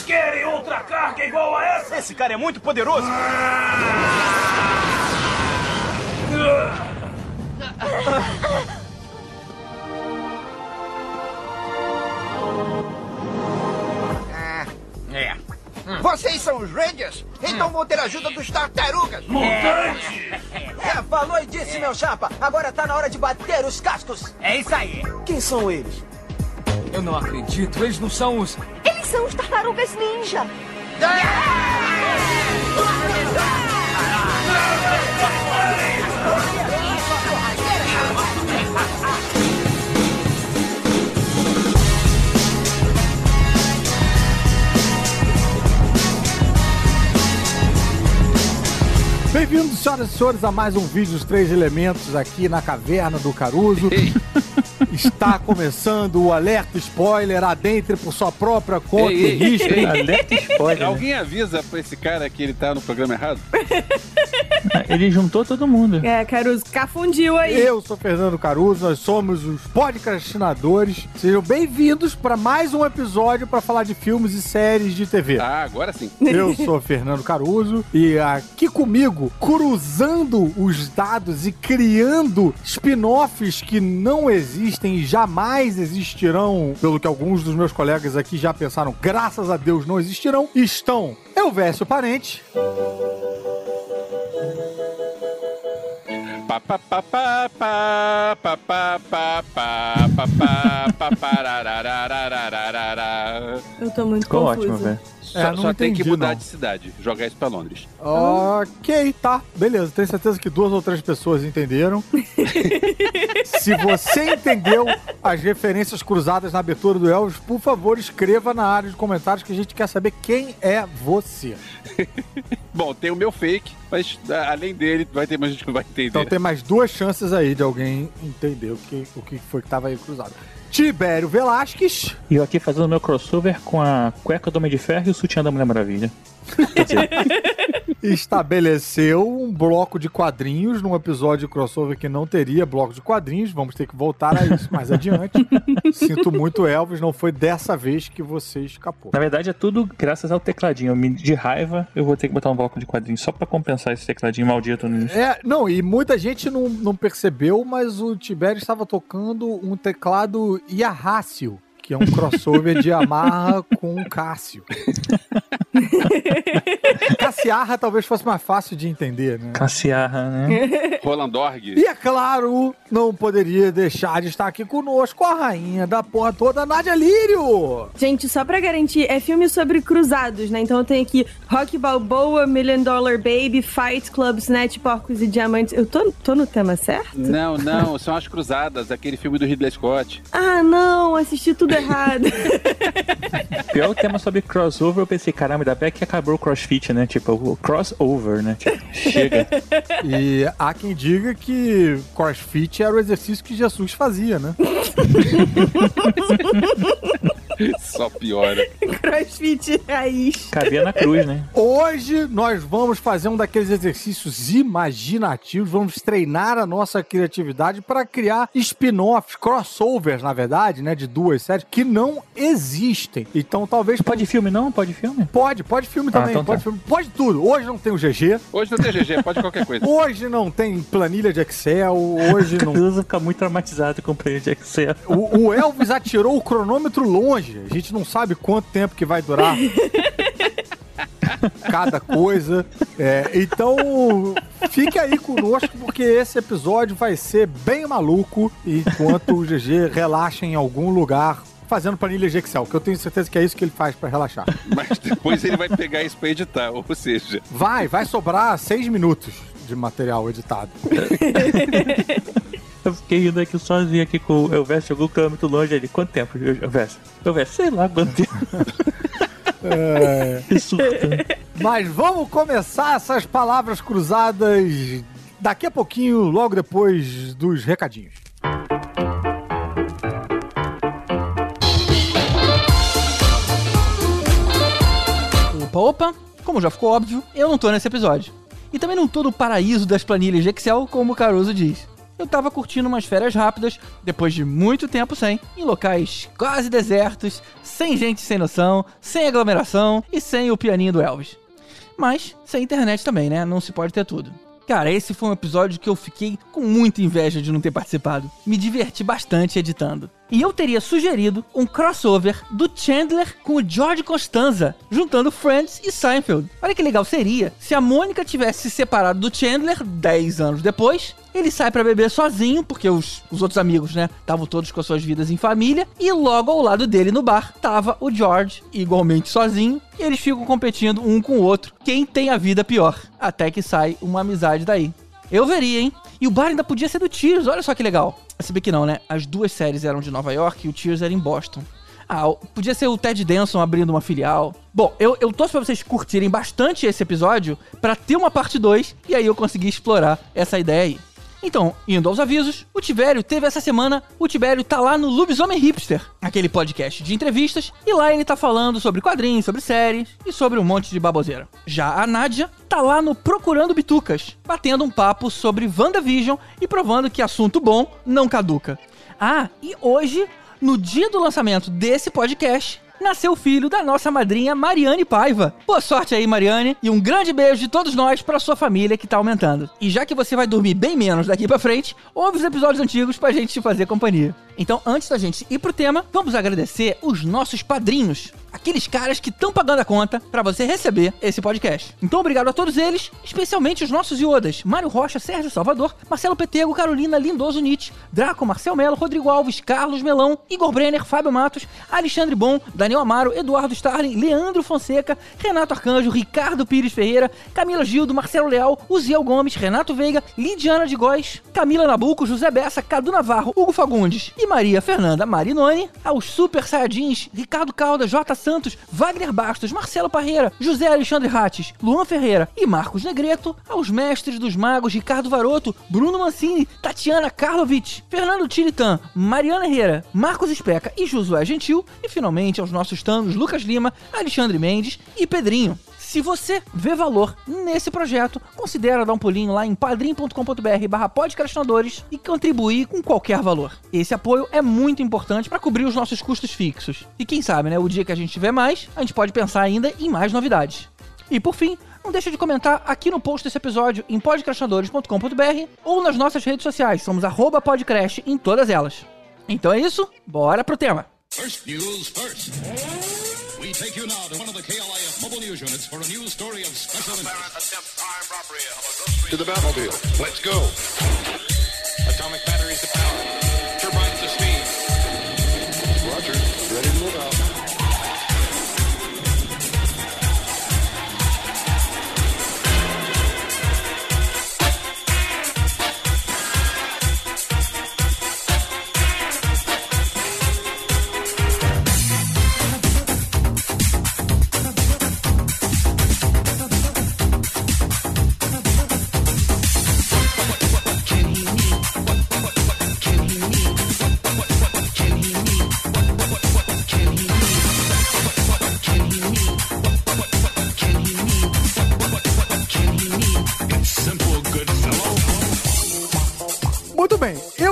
Vocês querem outra carga igual a essa? Esse cara é muito poderoso. É. Vocês são os Rangers? Então vão ter ajuda dos tartarugas. Mutante! É, falou e disse, meu chapa. Agora tá na hora de bater os cascos. É isso aí. Quem são eles? Eu não acredito, eles não são os. Eles são os tartarugas ninja. Bem-vindos, senhoras e senhores, a mais um vídeo dos Três Elementos aqui na Caverna do Caruso. Está começando o alerta spoiler, adentre por sua própria conta Ei, e ei, risco. ei. Alerta spoiler. Alguém avisa pra esse cara que ele tá no programa errado? Ele juntou todo mundo. É, Caruso, cafundiu aí. Eu sou Fernando Caruso, nós somos os podcastinadores. Sejam bem-vindos para mais um episódio para falar de filmes e séries de TV. Ah, agora sim. Eu sou Fernando Caruso e aqui comigo, jogo cruzando os dados e criando spin-offs que não existem e jamais existirão, pelo que alguns dos meus colegas aqui já pensaram, graças a Deus não existirão, estão eu verso Parente. Eu tô muito Ficou ótimo, velho. Só, É, não só tem que entendi, mudar não. de cidade, jogar isso pra Londres. Ok, tá. Beleza, tenho certeza que duas ou três pessoas entenderam. Se você entendeu as referências cruzadas na abertura do Elvis, por favor, escreva na área de comentários que a gente quer saber quem é você. Bom, tem o meu fake, mas a- além dele, vai ter mais gente que não vai entender. Então tem mais duas chances aí de alguém entender o que, o que foi que tava aí cruzado. Tibério Velasquez. E eu aqui fazendo meu crossover com a cueca do Homem de Ferro e o sutiã da Mulher Maravilha. Estabeleceu um bloco de quadrinhos num episódio de crossover que não teria bloco de quadrinhos. Vamos ter que voltar a isso mais adiante. Sinto muito, Elvis, não foi dessa vez que você escapou. na verdade é tudo graças ao tecladinho. De raiva, eu vou ter que botar um bloco de quadrinho só pra compensar esse tecladinho maldito no início. É, não, e muita gente não, não percebeu, mas o Tibério estava tocando um teclado Yahácio, que é um crossover de Yamaha com Cássio. Cassiarra talvez fosse mais fácil de entender, né? Cassiarra, né? Roland Org. E é claro, não poderia deixar de estar aqui conosco a rainha da porra toda, Nádia Lírio! Gente, só pra garantir, é filme sobre cruzados, né? Então eu tenho aqui Rock Balboa, Million Dollar Baby, Fight Club, Snatch, Porcos e Diamantes. Eu tô, tô no tema certo? Não, não, são as Cruzadas, aquele filme do Ridley Scott. Ah, não, assisti tudo errado. Pior o tema sobre crossover, eu pensei, caramba, ainda bem que acabou o crossfit, né? Tipo, o crossover, né? Tipo, chega. E há quem diga que crossfit era o exercício que Jesus fazia, né? Só piora. Crossfit raiz. Cabia na cruz, né? Hoje nós vamos fazer um daqueles exercícios imaginativos, vamos treinar a nossa criatividade para criar spin-offs, crossovers, na verdade, né, de duas séries que não existem. Então talvez Pode filme não? Pode filme? pode, pode filme também, então pode tá. filme, pode tudo. Hoje não tem o GG, Hoje não tem GG, pode qualquer coisa. hoje não tem planilha de Excel, hoje não Caruso fica muito traumatizado com o prêmio de Excel. O, o Elvis atirou o cronômetro longe. A gente não sabe quanto tempo que vai durar cada coisa. É, então, fique aí conosco, porque esse episódio vai ser bem maluco. Enquanto o GG relaxa em algum lugar fazendo planilha de Excel, que eu tenho certeza que é isso que ele faz pra relaxar. Mas depois ele vai pegar isso pra editar, ou seja, Vai, vai sobrar seis minutos de material editado. Eu fiquei indo aqui sozinho aqui com o Elvésio, jogou o câmbio longe ali. Quanto tempo, Elvésio? Elvésio, sei lá quanto tempo. É, Que. Mas vamos começar essas palavras cruzadas daqui a pouquinho, logo depois dos recadinhos. Opa, opa, como já ficou óbvio, eu não tô nesse episódio. E também não tô no paraíso das planilhas de Excel, como o Caruso diz. eu tava curtindo umas férias rápidas, depois de muito tempo sem, em locais quase desertos, sem gente sem noção, sem aglomeração e sem o pianinho do Elvis. Mas sem internet também, né? Não se pode ter tudo. Cara, esse foi um episódio que eu fiquei com muita inveja de não ter participado. Me diverti bastante editando. E eu teria sugerido um crossover do Chandler com o George Costanza, juntando Friends e Seinfeld. Olha que legal seria se a Mônica tivesse se separado do Chandler 10 anos depois. Ele sai pra beber sozinho, porque os, os outros amigos, né, estavam todos com as suas vidas em família. E logo ao lado dele no bar tava o George, igualmente sozinho. E eles ficam competindo um com o outro. Quem tem a vida pior? Até que sai uma amizade daí. Eu veria, hein? E o bar ainda podia ser do Tears, olha só que legal. Se que não, né? As duas séries eram de Nova York e o Tears era em Boston. Ah, podia ser o Ted Danson abrindo uma filial. Bom, eu, eu torço pra vocês curtirem bastante esse episódio pra ter uma parte 2 e aí eu conseguir explorar essa ideia aí. Então, indo aos avisos, o Tibério teve essa semana, o Tibério tá lá no Lobisomem Hipster, aquele podcast de entrevistas, e lá ele tá falando sobre quadrinhos, sobre séries e sobre um monte de baboseira. Já a Nádia tá lá no Procurando Bitucas, batendo um papo sobre WandaVision e provando que assunto bom não caduca. Ah, e hoje, no dia do lançamento desse podcast, nasceu o filho da nossa madrinha Mariane Paiva. Boa sorte aí, Mariane, e um grande beijo de todos nós pra sua família que tá aumentando. E já que você vai dormir bem menos daqui pra frente, ouve os episódios antigos pra gente te fazer companhia. Então, antes da gente ir pro tema, vamos agradecer os nossos padrinhos. Aqueles caras que estão pagando a conta pra você receber esse podcast. Então, obrigado a todos eles, especialmente os nossos iodas: Mário Rocha, Sérgio Salvador, Marcelo Petego, Carolina Lindoso Nietzsche, Draco, Marcel Melo, Rodrigo Alves, Carlos Melão, Igor Brenner, Fábio Matos, Alexandre Bom, Daniel Amaro, Eduardo Starling, Leandro Fonseca, Renato Arcanjo, Ricardo Pires Ferreira, Camila Gildo, Marcelo Leal, Uziel Gomes, Renato Veiga, Lidiana de Góes, Camila Nabuco, José Bessa, Cadu Navarro, Hugo Fagundes e Maria Fernanda Marinoni, aos Super Saiyajins, Ricardo Caldas, J. Santos, Wagner Bastos, Marcelo Parreira, José Alexandre Rates, Luan Ferreira e Marcos Negreto, aos mestres dos magos Ricardo Varoto, Bruno Mancini, Tatiana Karlovic, Fernando Tiritan, Mariana Herrera, Marcos Especa e Josué Gentil, e finalmente aos nossos tanos Lucas Lima, Alexandre Mendes e Pedrinho. Se você vê valor nesse projeto, considera dar um pulinho lá em padrim.com.br barra podcastinadores e contribuir com qualquer valor. Esse apoio é muito importante para cobrir os nossos custos fixos. E quem sabe, né, o dia que a gente tiver mais, a gente pode pensar ainda em mais novidades. E por fim, não deixa de comentar aqui no post desse episódio em podcastinadores.com.br ou nas nossas redes sociais, somos arroba podcast em todas elas. Então é isso, bora pro tema. First news first. We take you now to one of the KLIF mobile news units for a news story of special interest. To the Batmobile. Let's go. Atomic batteries to power.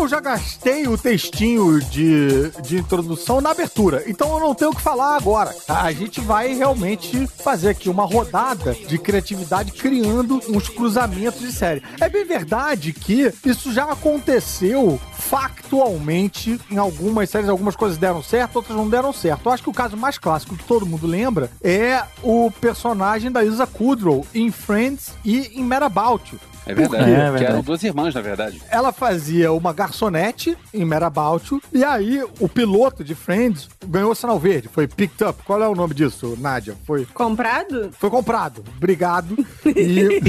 Eu já gastei o textinho de, de introdução na abertura, então eu não tenho o que falar agora. A gente vai realmente fazer aqui uma rodada de criatividade criando uns cruzamentos de série. É bem verdade que isso já aconteceu factualmente em algumas séries, algumas coisas deram certo, outras não deram certo. Eu acho que o caso mais clássico que todo mundo lembra é o personagem da Isa Kudrow em Friends e em Mad About You. É verdade. quê? É que verdade. eram duas irmãs, na verdade. ela fazia uma garçonete em Merabout e aí o piloto de Friends ganhou o sinal verde, foi picked up. Qual é o nome disso, Nádia? Foi, Comprado? foi comprado. Obrigado. E,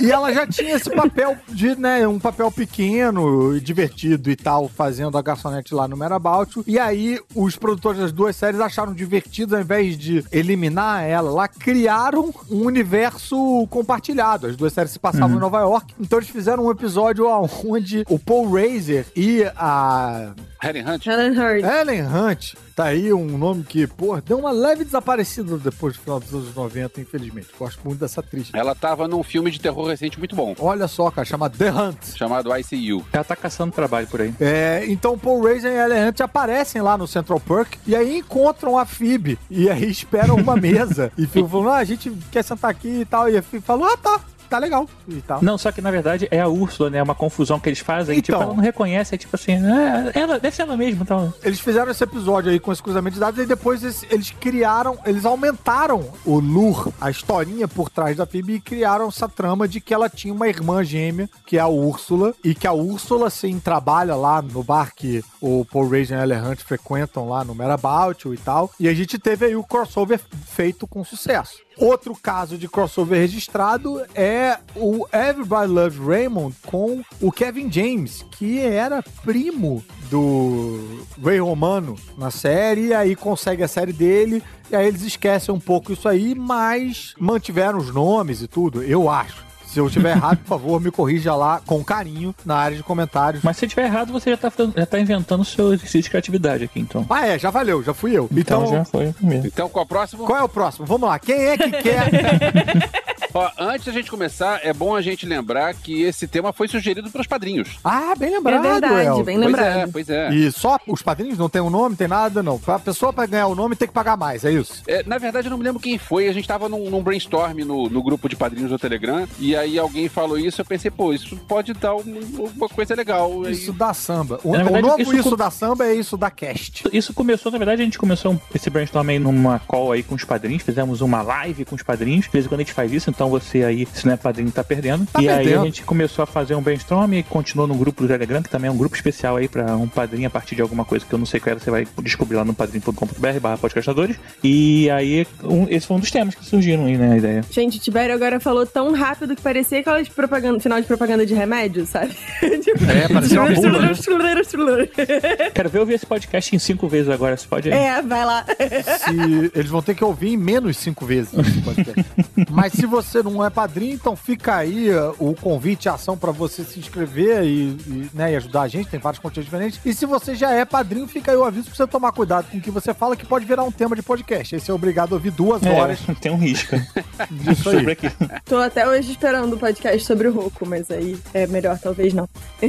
e ela já tinha esse papel de, né, um papel pequeno e divertido e tal, fazendo a garçonete lá no Merabout. E aí os produtores das duas séries acharam divertido, ao invés de eliminar ela lá, criaram um universo compartilhado. As duas séries se passavam em Nova York. Então eles fizeram um episódio onde o Paul Reiser e a Helen Hunt? Helen Hunt, tá aí um nome que, pô, deu uma leve desaparecida depois do final dos anos 90, infelizmente. Gosto muito dessa atriz. Ela tava num filme de terror recente muito bom, Olha só, cara, chama The Hunt. chamado ICU. Ela tá caçando trabalho por aí. É, então Paul Reiser e Ellen Hunt aparecem lá no Central Park e aí encontram a Phoebe e aí esperam uma mesa e ficam falando, ah, a gente quer sentar aqui e tal. E a Phoebe falou, ah, tá, tá legal e tal. Não, só que na verdade é a Úrsula, né? É uma confusão que eles fazem. Então. Tipo, ela não reconhece, é tipo assim, ah, ela, deve ser ela mesma. Então. Eles fizeram esse episódio aí com esse cruzamento de dados e depois eles, eles criaram, eles aumentaram o lure, a historinha por trás da Phoebe e criaram essa trama de que ela tinha uma irmã gêmea, que é a Úrsula, e que a Úrsula, sim, trabalha lá no bar que o Paul Reiser e a Hunt frequentam lá no Merabout e tal. E a gente teve aí o crossover feito com sucesso. Outro caso de crossover registrado é o Everybody Loves Raymond com o Kevin James, que era primo do Ray Romano na série, e aí consegue a série dele, e aí eles esquecem um pouco isso aí, mas mantiveram os nomes e tudo, eu acho. Se eu estiver errado, por favor, me corrija lá com carinho na área de comentários. Mas se tiver errado, você já tá, já tá inventando o seu exercício de criatividade aqui, então. Ah, é, já valeu, já fui eu. Então, Então, já foi mesmo. Então, qual é o próximo? qual é o próximo? Vamos lá, quem é que quer Ó, antes da gente começar, é bom a gente lembrar que esse tema foi sugerido pelos padrinhos. Ah, bem lembrado, É verdade, El. bem Pois lembrado. é, pois é. E só os padrinhos não tem um nome, tem nada, não. A pessoa pra ganhar o nome tem que pagar mais, é isso? É, na verdade, eu não me lembro quem foi. A gente tava num, num brainstorm no, no grupo de padrinhos do Telegram. E aí alguém falou isso. Eu pensei, pô, isso pode dar um- uma coisa legal. Isso Aí- da samba. O, Na o verdade, novo isso isso, co- da samba é isso da cast. Isso começou, na verdade, a gente começou um- esse brainstorm aí numa call aí com os padrinhos, fizemos uma live com os padrinhos. De vez em quando a gente faz isso, então você aí, se não é padrinho, tá perdendo. Tá e aí a gente começou a fazer um brainstorm e continuou no grupo do Telegram, que também é um grupo especial aí pra um padrinho a partir de alguma coisa que eu não sei qual era, você vai descobrir lá no padrinho.com.br barra podcastadores. E aí, um- esse foi um dos temas que surgiram aí, né, a ideia. Gente, o Tibério agora falou tão rápido que parecia aquelas propaganda, final de propaganda de remédio, sabe? Tipo, É, parecia uma bula, né? Quero ver ouvir esse podcast em cinco vezes agora, você pode... É, vai lá. Se, eles vão ter que ouvir em menos cinco vezes esse podcast. Mas se você não é padrinho, então fica aí uh, o convite, a ação pra você se inscrever e, e, né, e ajudar a gente. Tem vários conteúdos diferentes. E se você já é padrinho, fica aí o aviso pra você tomar cuidado com o que você fala, que pode virar um tema de podcast. Aí você é obrigado a ouvir duas horas É, tem um risco disso aí. sobre aqui. Tô até hoje esperando o podcast sobre o Roku, mas aí é melhor talvez não.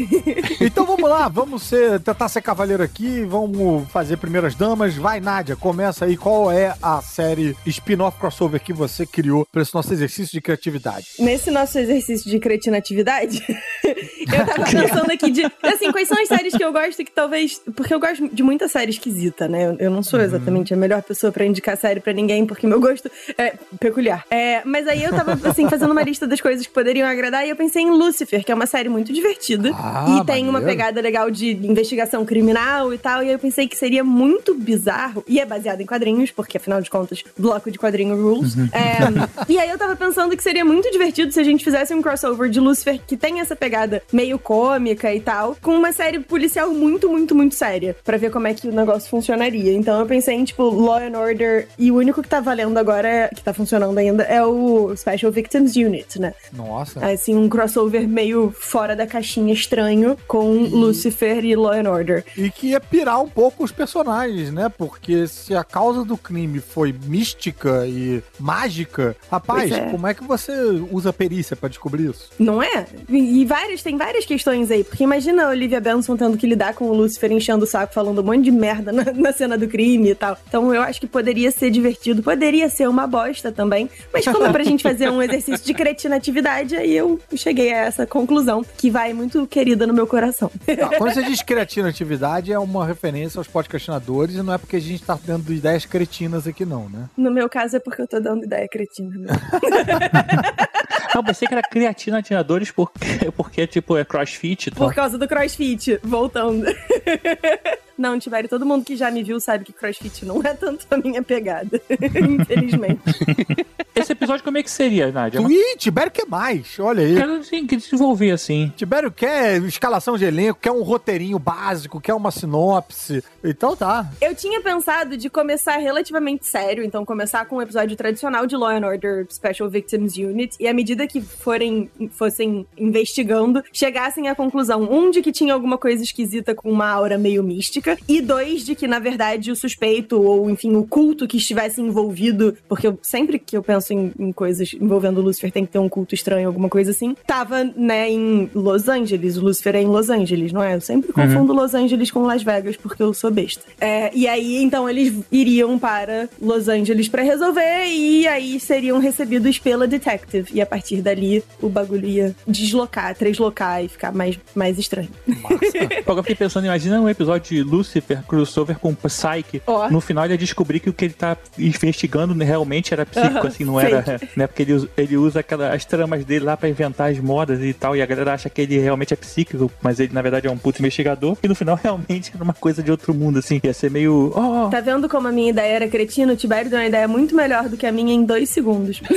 Então vamos lá, vamos ser, tentar ser cavaleiro aqui, vamos fazer primeiras damas. Vai, Nádia, começa aí. Qual é a série spin-off crossover que você criou para esse nosso exercício de criatividade? Nesse nosso exercício de cretinatividade, eu tava pensando aqui de. Assim, quais são as séries que eu gosto que talvez. Porque eu gosto de muita série esquisita, né? Eu, não sou exatamente a melhor pessoa pra indicar série pra ninguém, porque meu gosto é peculiar. É, mas aí eu tava, assim, fazendo uma lista das coisas que poderiam agradar e eu pensei em Lucifer, que é uma série muito divertida. Ah, e tem uma pegada legal de investigação criminal e tal. E eu pensei que seria muito bizarro. E é baseado em quadrinhos, porque afinal de contas, bloco de quadrinho rules. É, e aí eu tava pensando que seria muito divertido se a gente fizesse um crossover de Lucifer que tem essa pegada meio cômica e tal, com uma série policial muito, muito, muito séria, Pra ver como é que o negócio funcionaria. Então eu pensei em, tipo, Law and Order, e o único que tá valendo agora, é- que tá funcionando ainda, é o Special Victims Unit, né? Nossa. Assim, um crossover meio fora da caixinha estranho com Lucifer e Law and Order. E que ia pirar um pouco os personagens, né? Porque se a causa do crime foi mística e mágica, rapaz, é. como é que você usa perícia pra descobrir isso? Não é? E, várias, tem várias questões aí. Porque imagina a Olivia Benson tendo que lidar com o Lucifer enchendo o saco, falando um monte de merda na, na cena do crime e tal. Então eu acho que poderia ser divertido, poderia ser uma bosta também. Mas como é pra gente fazer um exercício de cretinatividade, aí eu cheguei a essa conclusão, que vai muito querida no meu coração. Tá, quando você diz criatividade, é uma referência aos podcastinadores e não é porque a gente tá dando ideias cretinas aqui, não, né? No meu caso é porque eu tô dando ideia cretina. né? Eu pensei que era creatina atinadores porque, porque tipo, é crossfit tal. Por causa do crossfit, voltando. Não, Tibério, todo mundo que já me viu sabe que crossfit não é tanto a minha pegada. Infelizmente. Esse episódio como é que seria, Nádia? Ih, Tibério quer mais, olha aí. Quero assim, que desenvolver assim. Tibério quer escalação de elenco, quer um roteirinho básico, quer uma sinopse. Então tá. Eu tinha pensado de começar relativamente sério, então começar com um episódio tradicional de Law and Order Special Victims Unit, e à medida que forem, fossem investigando, chegassem à conclusão, um, de que tinha alguma coisa esquisita com uma aura meio mística, e dois, de que, na verdade, o suspeito, ou enfim, o culto que estivesse envolvido, porque eu, sempre que eu penso em, em coisas envolvendo o Lucifer, tem que ter um culto estranho, alguma coisa assim, tava, né, em Los Angeles. O Lucifer é em Los Angeles, não é? Eu sempre confundo Los Angeles com Las Vegas, porque eu sou besta. É, e aí, então, eles iriam para Los Angeles pra resolver, e aí seriam recebidos pela detective. E a partir dali, o bagulho ia deslocar, deslocar e ficar mais, mais estranho. Agora eu fiquei pensando, imagina um episódio de Lucifer crossover com Psyche. Ó. No final ele ia descobrir que o que ele tá investigando né, realmente era psíquico, assim, não era. Né, porque ele, usa- ele usa aquela, as tramas dele lá pra inventar as modas e tal, e a galera acha que ele realmente é psíquico, mas ele na verdade é um puto investigador, e no final realmente era uma coisa de outro mundo, assim. Ia ser meio. Oh, Tá vendo como a minha ideia era cretina? O Tibério deu uma ideia muito melhor do que a minha em dois segundos.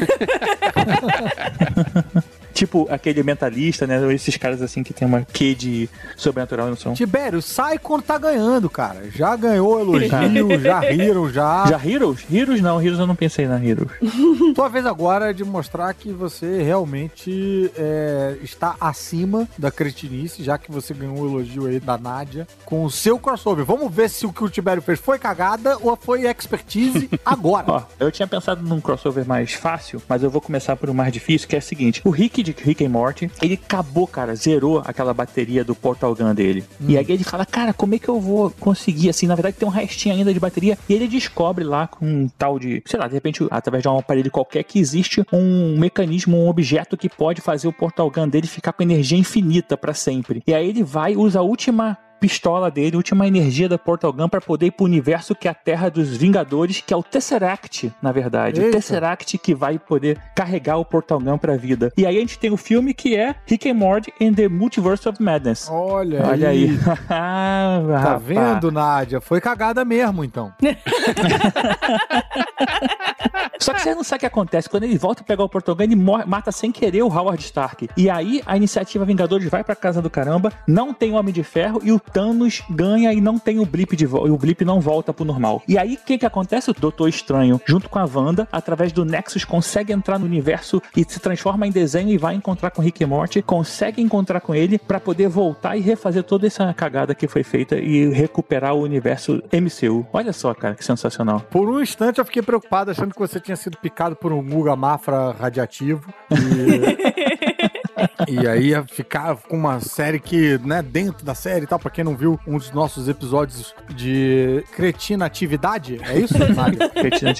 tipo aquele mentalista, né? Esses caras assim que tem uma quê de sobrenatural não são. Tibério, sai quando tá ganhando, cara. Já ganhou elogio, já riram, já. Já Heroes? Heroes não, Heroes eu não pensei na Heroes. Tua vez agora é de mostrar que você realmente é, está acima da cretinice, já que você ganhou um elogio aí da Nádia com o seu crossover. Vamos ver se o que o Tibério fez foi cagada ou foi expertise agora. Ó, eu tinha pensado num crossover mais fácil, mas eu vou começar por um mais difícil, que é o seguinte: o Rick de Rick and Morty, ele acabou, cara, zerou aquela bateria do Portal Gun dele. E aí ele fala, cara, como é que eu vou conseguir? Assim, na verdade tem um restinho ainda de bateria. E ele descobre lá com um tal de, sei lá, de repente, através de um aparelho qualquer, que existe um mecanismo, um objeto que pode fazer o Portal Gun dele ficar com energia infinita pra sempre. E aí ele vai, usa a última pistola dele, última energia da Portal Gun pra poder ir pro universo que é a Terra dos Vingadores, que é o Tesseract, na verdade. Eita. O Tesseract que vai poder carregar o Portal Gun pra vida. E aí a gente tem o filme que é Rick and Morty and the Multiverse of Madness. Olha, Olha aí. Tá tá vendo, Nádia? Foi cagada mesmo, então. Só que você não sabe o que acontece. Quando ele volta a pegar o Portal Gun, ele mata sem querer o Howard Stark. E aí a iniciativa Vingadores vai pra casa do caramba, não tem Homem de Ferro e o Thanos ganha e não tem o Blip de. E o Blip não volta pro normal. E aí o que que acontece? O Doutor Estranho, junto com a Wanda, através do Nexus, consegue entrar no universo e se transforma em desenho e vai encontrar com Rick e Morty, consegue encontrar com ele pra poder voltar e refazer toda essa cagada que foi feita e recuperar o universo MCU. Olha só, cara, que sensacional. Por um instante eu fiquei preocupado achando que você tinha sido picado por um Guga Mafra radiativo. E, e aí ia ficar com uma série que, né, dentro da série e tal, pra quem não viu um dos nossos episódios de Cretina Atividade, é isso? Cretina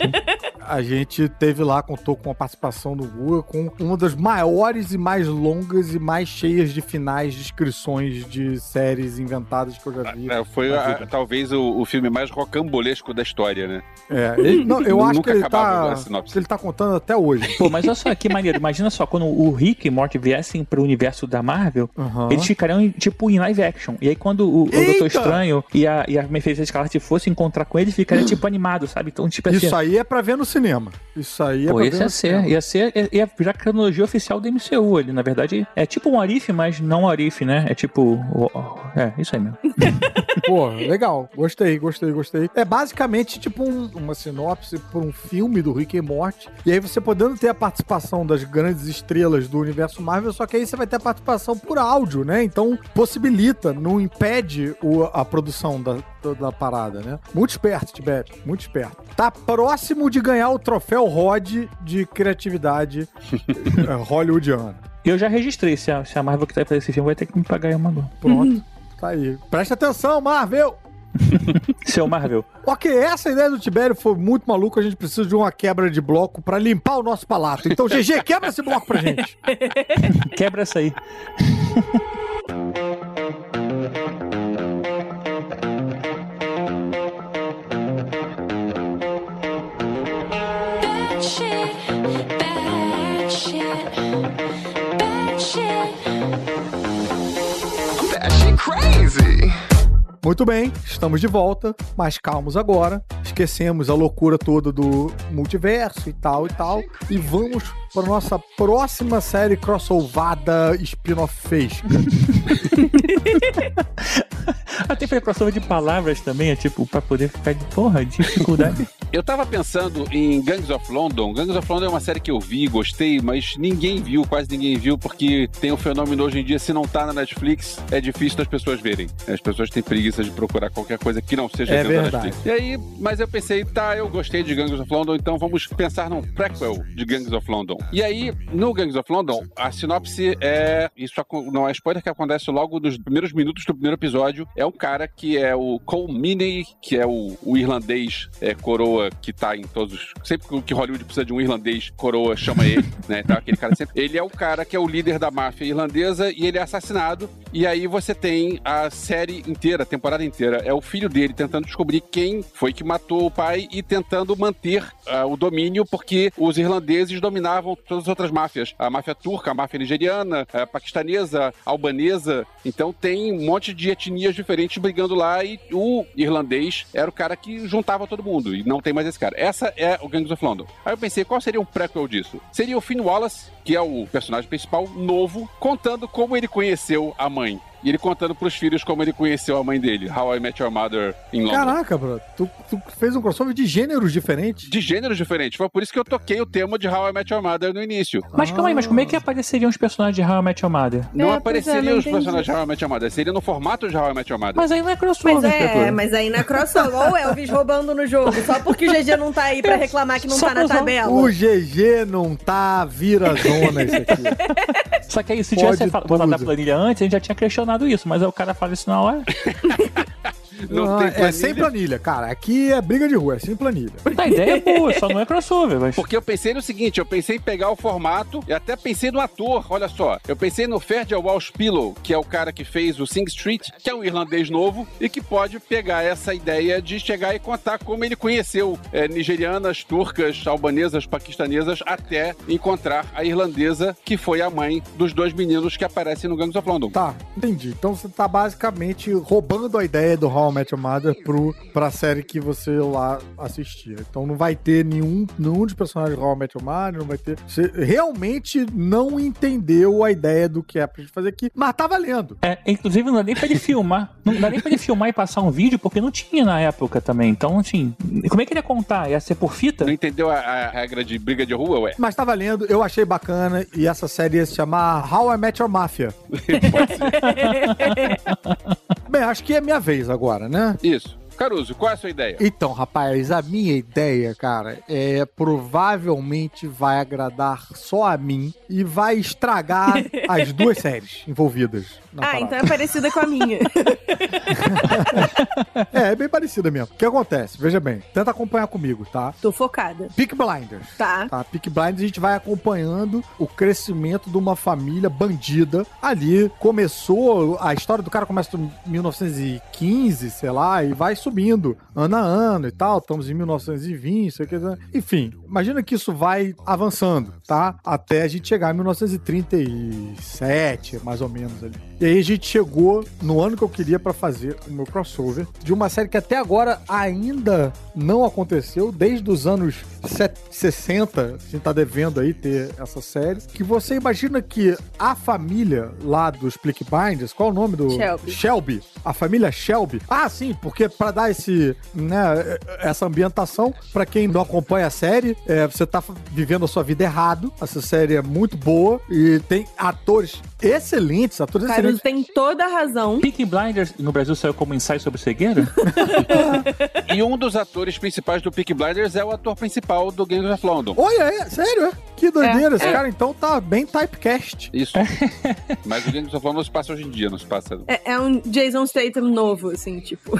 A gente teve lá, contou com a participação do Guga, com uma das maiores e mais longas e mais cheias de finais, descrições de séries inventadas que eu já vi. É, foi a- talvez o, o filme mais rocambolesco da história, né? É, ele- não, eu acho que ele tá, que ele tá contando até hoje. Pô, mas olha só que maneiro. Imagina só, quando o Rick e Morty viessem pro universo da Marvel, Aham. eles ficariam tipo em live action. E aí quando o, o Doutor! Estranho e a, e a Mephisto Escarlate fosse encontrar com ele, ficaria tipo animado, sabe? Então, tipo assim... Isso aí é pra ver no cinema. Isso aí é Pô, pra ver ia no ser, cinema. ia ser, ia, ia virar a cronologia oficial do MCU ali, na verdade, é tipo um Arif, mas não Arif, né? É tipo, é, isso aí mesmo. Pô, legal. Gostei, gostei, gostei. É basicamente tipo um- uma sinopse por um filme do Rick e Morty. E aí você podendo ter a participação das grandes estrelas do universo Marvel, só que aí você vai ter a participação por áudio, né? Então possibilita, não impede o- a produção da, da, da parada, né? Muito esperto, Tibete, muito esperto. Tá próximo de ganhar o troféu Rod de criatividade eh, hollywoodiana. Eu já registrei, se a, se a Marvel que tá fazer esse filme vai ter que me pagar aí uma dor. Pronto. Tá aí. Presta atenção, Marvel! Seu Marvel. Ok, essa ideia do Tibério foi muito maluca. A gente precisa de uma quebra de bloco pra limpar o nosso palato. Então, GG, quebra esse bloco pra gente. Quebra essa aí. Muito bem, estamos de volta, mas calmos agora. esquecemos a loucura toda do multiverso e tal e tal. E vamos para nossa próxima série crossovada spin-off. Até foi crossover de palavras também, é tipo, pra poder ficar de porra, dificuldade. Eu tava pensando em Gangs of London. Gangs of London é uma série que eu vi, gostei, mas ninguém viu, quase ninguém viu, porque tem um fenômeno hoje em dia, se não tá na Netflix, é difícil das pessoas verem. As pessoas têm preguiça de procurar qualquer coisa que não seja É dentro da verdade. Netflix. E aí, mas eu pensei, tá, eu gostei de Gangs of London, então vamos pensar num prequel de Gangs of London. E aí, no Gangs of London, a sinopse é. Isso não é spoiler que acontece logo nos primeiros minutos do primeiro episódio. É um cara que é o Cole Meaney, que é o, o irlandês é, coroa que tá em todos os. Sempre que Hollywood precisa de um irlandês coroa, chama ele, né? Então, aquele cara sempre. Ele é o cara que é o líder da máfia irlandesa e ele é assassinado. E aí você tem a série inteira, a temporada inteira. É o filho dele tentando descobrir quem foi que matou o pai e tentando manter ah, o domínio, porque os irlandeses dominavam todas as outras máfias. A máfia turca, a máfia nigeriana, a paquistanesa, a albanesa. Então tem um monte de diferentes brigando lá e o irlandês era o cara que juntava todo mundo. E não tem mais esse cara. Essa é o Gangs of London. Aí eu pensei, qual seria um prequel disso? Seria o Finn Wallace, que é o personagem principal, novo, contando como ele conheceu a mãe. E ele contando pros filhos como ele conheceu a mãe dele. How I Met Your Mother em London. Caraca, bro, tu, tu fez um crossover de gêneros diferentes. De gêneros diferentes. Foi por isso que eu toquei o tema de How I Met Your Mother no início. Mas calma aí, mas como é que apareceriam os personagens de How I Met Your Mother? Não É, apareceriam é, não os personagens de How I Met Your Mother. Seria no formato de How I Met Your Mother. Mas aí não é crossover, Mas é, criatura. mas aí na crossover, olha o Elvis roubando no jogo, só porque o GG não tá aí pra reclamar que não Só tá na tabela. O GG não tá vira zona isso aqui. Só que aí, se Pode tivesse fa- botado a tudo. planilha antes, a gente já tinha questionado isso, mas o cara fala isso na hora. Não Não, tem é planilha. sem planilha, cara. Aqui é briga de rua, é sem planilha. A ideia é boa, só não é crossover, mas. Porque eu pensei no seguinte, eu pensei em pegar o formato e até pensei no ator, olha só. Eu pensei no Ferdial Walsh Pillow, que é o cara que fez o Sing Street, que é um irlandês novo e que pode pegar essa ideia de chegar e contar como ele conheceu é, nigerianas, turcas, albanesas, paquistanesas, até encontrar a irlandesa, que foi a mãe dos dois meninos que aparecem no Gangs of London. Tá, entendi. Então você tá basicamente roubando a ideia do How I Met Your Mother pro, pra série que você lá assistia. Então não vai ter nenhum, nenhum dos personagens do How I Met Your Mother, não vai ter... Você realmente não entendeu a ideia do que é pra gente fazer aqui, mas tá valendo. É, inclusive não dá nem pra ele filmar. Não dá nem pra ele filmar e passar um vídeo, porque não tinha na época também. Então, assim, como é que ele ia contar? Ia ser por fita? Não entendeu a, a regra de briga de rua, ué? Mas tá valendo, eu achei bacana e essa série ia se chamar How I Met Your Mafia. Acho que é minha vez agora, né? Isso. Caruso, qual é a sua ideia? Então, rapaz, a minha ideia, cara, é provavelmente vai agradar só a mim e vai estragar as duas séries envolvidas. na Ah, parada. então é parecida com a minha. É, é bem parecida mesmo. O que acontece? Veja bem, tenta acompanhar comigo, tá? Tô focada. Peak Blinders. Tá. Tá, Peak Blinders a gente vai acompanhando o crescimento de uma família bandida. Ali começou, a história do cara começa em 1915, sei lá, e vai subindo ano a ano e tal. Estamos em 1920, sei o que. Enfim, imagina que isso vai avançando, tá? Até a gente chegar em 1937, mais ou menos ali. E aí a gente chegou no ano que eu queria pra fazer o meu crossover de uma série que até agora ainda não aconteceu, desde os anos set- 60, a gente tá devendo aí ter essa série, que você imagina que a família lá dos Plick Binders, qual é o nome do... Shelby. Shelby. A família Shelby. Ah, sim, porque pra dar esse, né, essa ambientação, pra quem não acompanha a série, é, você tá vivendo a sua vida errado. Essa série é muito boa e tem atores excelentes, atores Caruso excelentes. tem toda a razão. Peaky Blinders no Brasil saiu como ensaio sobre cegueira? E um dos atores principais do Peaky Blinders é o ator principal do Gangs of London. Olha, é, sério, é? Que doideira. É, Esse é. cara, então, tá bem typecast. Isso. Mas o of London se passa hoje em dia, não se passa. É, é um Jason Statham novo, assim, tipo.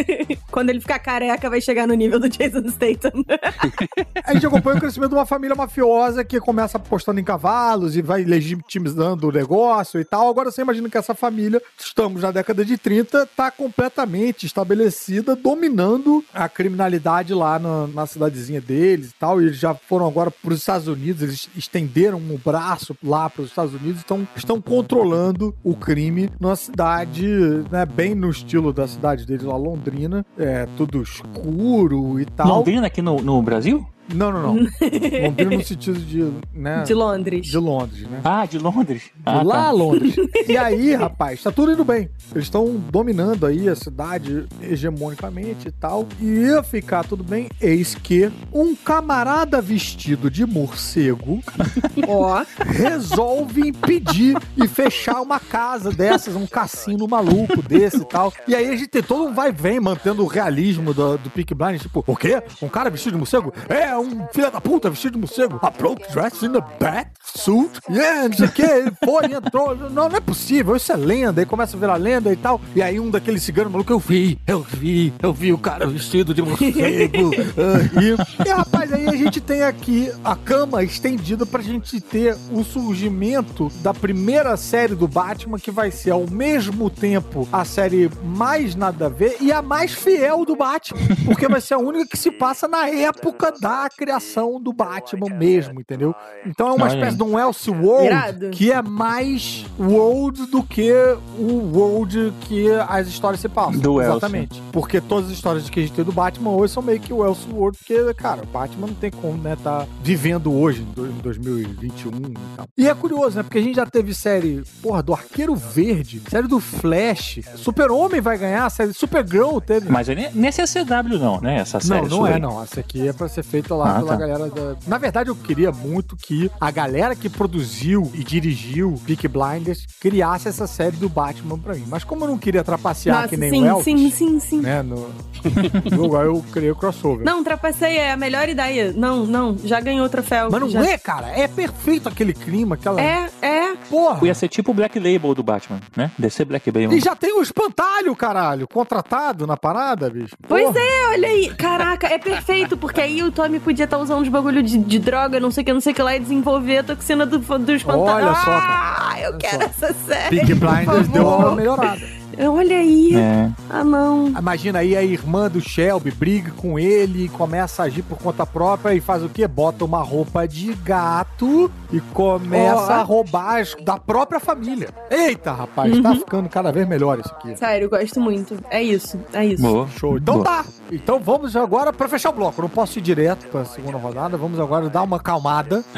Quando ele ficar careca, vai chegar no nível do Jason Statham. A gente acompanha o crescimento de uma família mafiosa que começa apostando em cavalos e vai legitimizando o negócio e tal. Agora você imagina que essa família, estamos na década de 30, tá completamente estabelecida, dominando a criminalidade lá na, na cidadezinha deles e tal. E eles já foram agora para os Estados Unidos Unidos, eles estenderam o braço lá para os Estados Unidos, então estão controlando o crime numa cidade, né, bem no estilo da cidade deles lá, Londrina, é tudo escuro e tal. Londrina aqui no, no Brasil? Não, não, não. Londrina no sentido de, né? De Londres. De Londres, né? Ah, de Londres. De Ah, lá tá. a Londres. E aí, rapaz, tá tudo indo bem. Eles estão dominando aí a cidade hegemonicamente e tal. E ia ficar tudo bem, eis que um camarada vestido de morcego Ó. resolve impedir e fechar uma casa dessas, um cassino maluco desse e tal. E aí a gente tem todo um vai e vem mantendo o realismo do, do Peak Blind. Tipo, o quê? Um cara vestido de morcego? É, um filho da puta vestido de morcego. A broke dressed in a bat suit. Yeah, não sei o que. Ele foi, entrou. Não, não é possível. Isso é lenda. Aí começa a virar lenda e tal. E aí um daqueles ciganos malucos, eu vi, eu vi, eu vi o cara vestido de morcego. Ah, e, e, rapaz, aí a gente tem aqui a cama estendida pra gente ter o surgimento da primeira série do Batman, que vai ser ao mesmo tempo a série mais nada a ver e a mais fiel do Batman. Porque vai ser a única que se passa na época da criação do Batman mesmo, entendeu? Então é uma espécie de um Elseworld Irado. que é mais world do que o world que as histórias se passam. Do Else. Exatamente. Porque todas as histórias que a gente tem do Batman hoje são meio que o Elseworld, porque, cara, o Batman não tem como, né, tá vivendo hoje, em do- em 2021 e tal. E é curioso, né, porque a gente já teve série, porra, do Arqueiro Verde, série do Flash, Super-Homem vai ganhar, série Supergirl teve. Mas é ne- nesse é CW não, né? Essa série Não, não é, aí. não. Essa aqui é pra ser feita lá Ah, pela tá. galera da. Na verdade, eu queria muito que a galera que produziu e dirigiu Peak Blinders criasse essa série do Batman pra mim. Mas como eu não queria trapacear Nossa, que nem sim, o Elvis, sim, sim, sim. né, no aí eu criei o crossover. Não, trapacei é a melhor ideia. Não, não, já ganhou o troféu. Mas não já... é, cara. É perfeito aquele clima, aquela. É, é. Porra! Ia ser tipo o Black Label do Batman, né? DC Black Label. E já tem o espantalho, caralho, contratado na parada, bicho. Pois Porra. é, olha aí. Caraca, é perfeito, porque aí o Tommy podia estar usando uns bagulho de, de droga, não sei o que, não sei o que lá, e desenvolver a toxina do, do espantalho. Olha só, Ah, eu quero essa série. Por Blinders deu uma melhorada. Olha aí. É. Ah, não. Imagina aí a irmã do Shelby briga com ele, começa a agir por conta própria e faz o quê? Bota uma roupa de gato e começa Ó. a roubar as- da própria família. Eita, rapaz, Uhum. tá ficando cada vez melhor isso aqui. Sério, eu gosto muito. É isso, é isso. Boa. Show. Então Boa. tá. Então vamos agora pra fechar o bloco. Não posso ir direto pra segunda rodada. Vamos agora dar uma acalmada.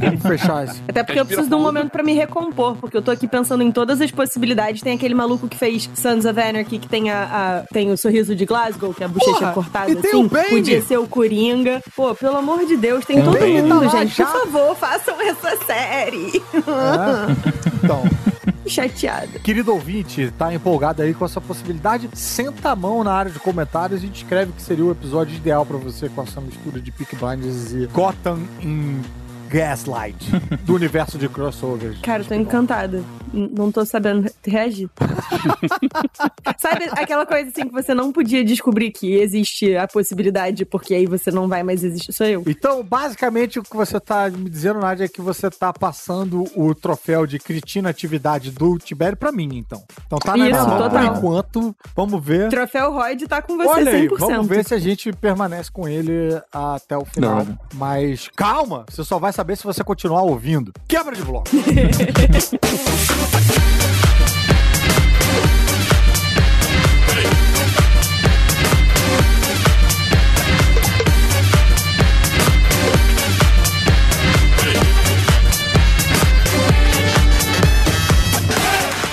vamos fechar esse. Até porque eu preciso de um momento pra me recompor, porque eu tô aqui pensando em todas as possibilidades. Tem aquele maluco que fez Sons of Anarchy, que tem, a, a- tem o sorriso de Glasgow, que é a bochecha Porra, cortada e tem assim. o Bane. Podia ser o Coringa. Pô, pelo amor de Deus, tem Tem o todo Bane mundo, tá lá gente. já. Por favor, façam essa série. É. Então, Chateada. querido ouvinte, tá empolgado aí com essa possibilidade? Senta a mão na área de comentários e descreve que seria o episódio ideal pra você com essa mistura de Peak Blinders e Gotham em Gaslight do universo de crossovers. Cara, eu tô encantada. N- Não tô sabendo reagir. Sabe aquela coisa assim que você não podia descobrir que existe a possibilidade, porque aí você não vai mais existir? Sou eu. Então, basicamente, o que você tá me dizendo, Nádia, é que você tá passando o troféu de cretina atividade do Tibério pra mim, então. Então tá na Isso, minha mão por total. enquanto. Vamos ver. Troféu Royd tá com você Olha aí, 100%. vamos ver se a gente permanece com ele até o final. Não. Mas calma, você só vai saber se você continuar ouvindo. Quebra de bloco.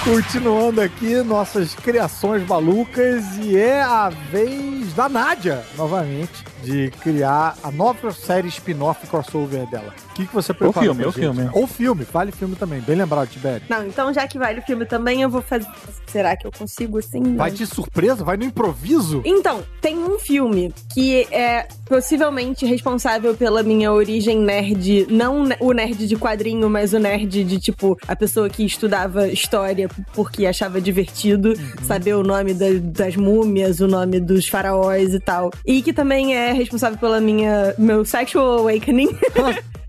Continuando aqui nossas criações malucas e é a vez da Nádia, novamente, de criar a nova série spin-off crossover dela. O que, que você preparou filme, pra ou gente? filme. Ou filme, vale filme também. Bem lembrado, Tibério. Não, então já que vale o filme também, eu vou fazer. Será que eu consigo assim? Vai de surpresa? Vai no improviso? Então, tem um filme que é possivelmente responsável pela minha origem nerd, não o nerd de quadrinho, mas o nerd de tipo a pessoa que estudava história porque achava divertido Uhum. saber o nome da- das múmias, o nome dos faraós e tal. E que também é responsável pela minha meu sexual awakening,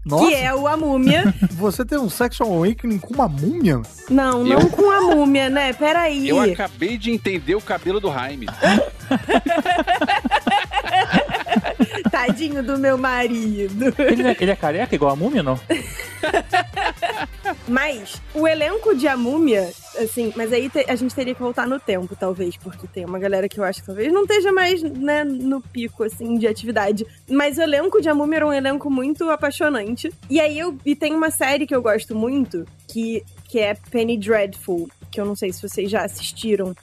Nossa, que é o A Múmia. você tem um Sexual Awakening com uma múmia? Não, não Eu- com a múmia, né? Peraí. Eu acabei de entender o cabelo do Jaime. Tadinho do meu marido. Ele, é- ele é careca igual a múmia, não? Mas o elenco de A Múmia, assim, mas aí te- a gente teria que voltar no tempo, talvez, porque tem uma galera que eu acho que talvez não esteja mais, né, no pico, assim, de atividade. Mas o elenco de A Múmia era um elenco muito apaixonante. E aí eu. E tem uma série que eu gosto muito, que, que é Penny Dreadful, que eu não sei se vocês já assistiram.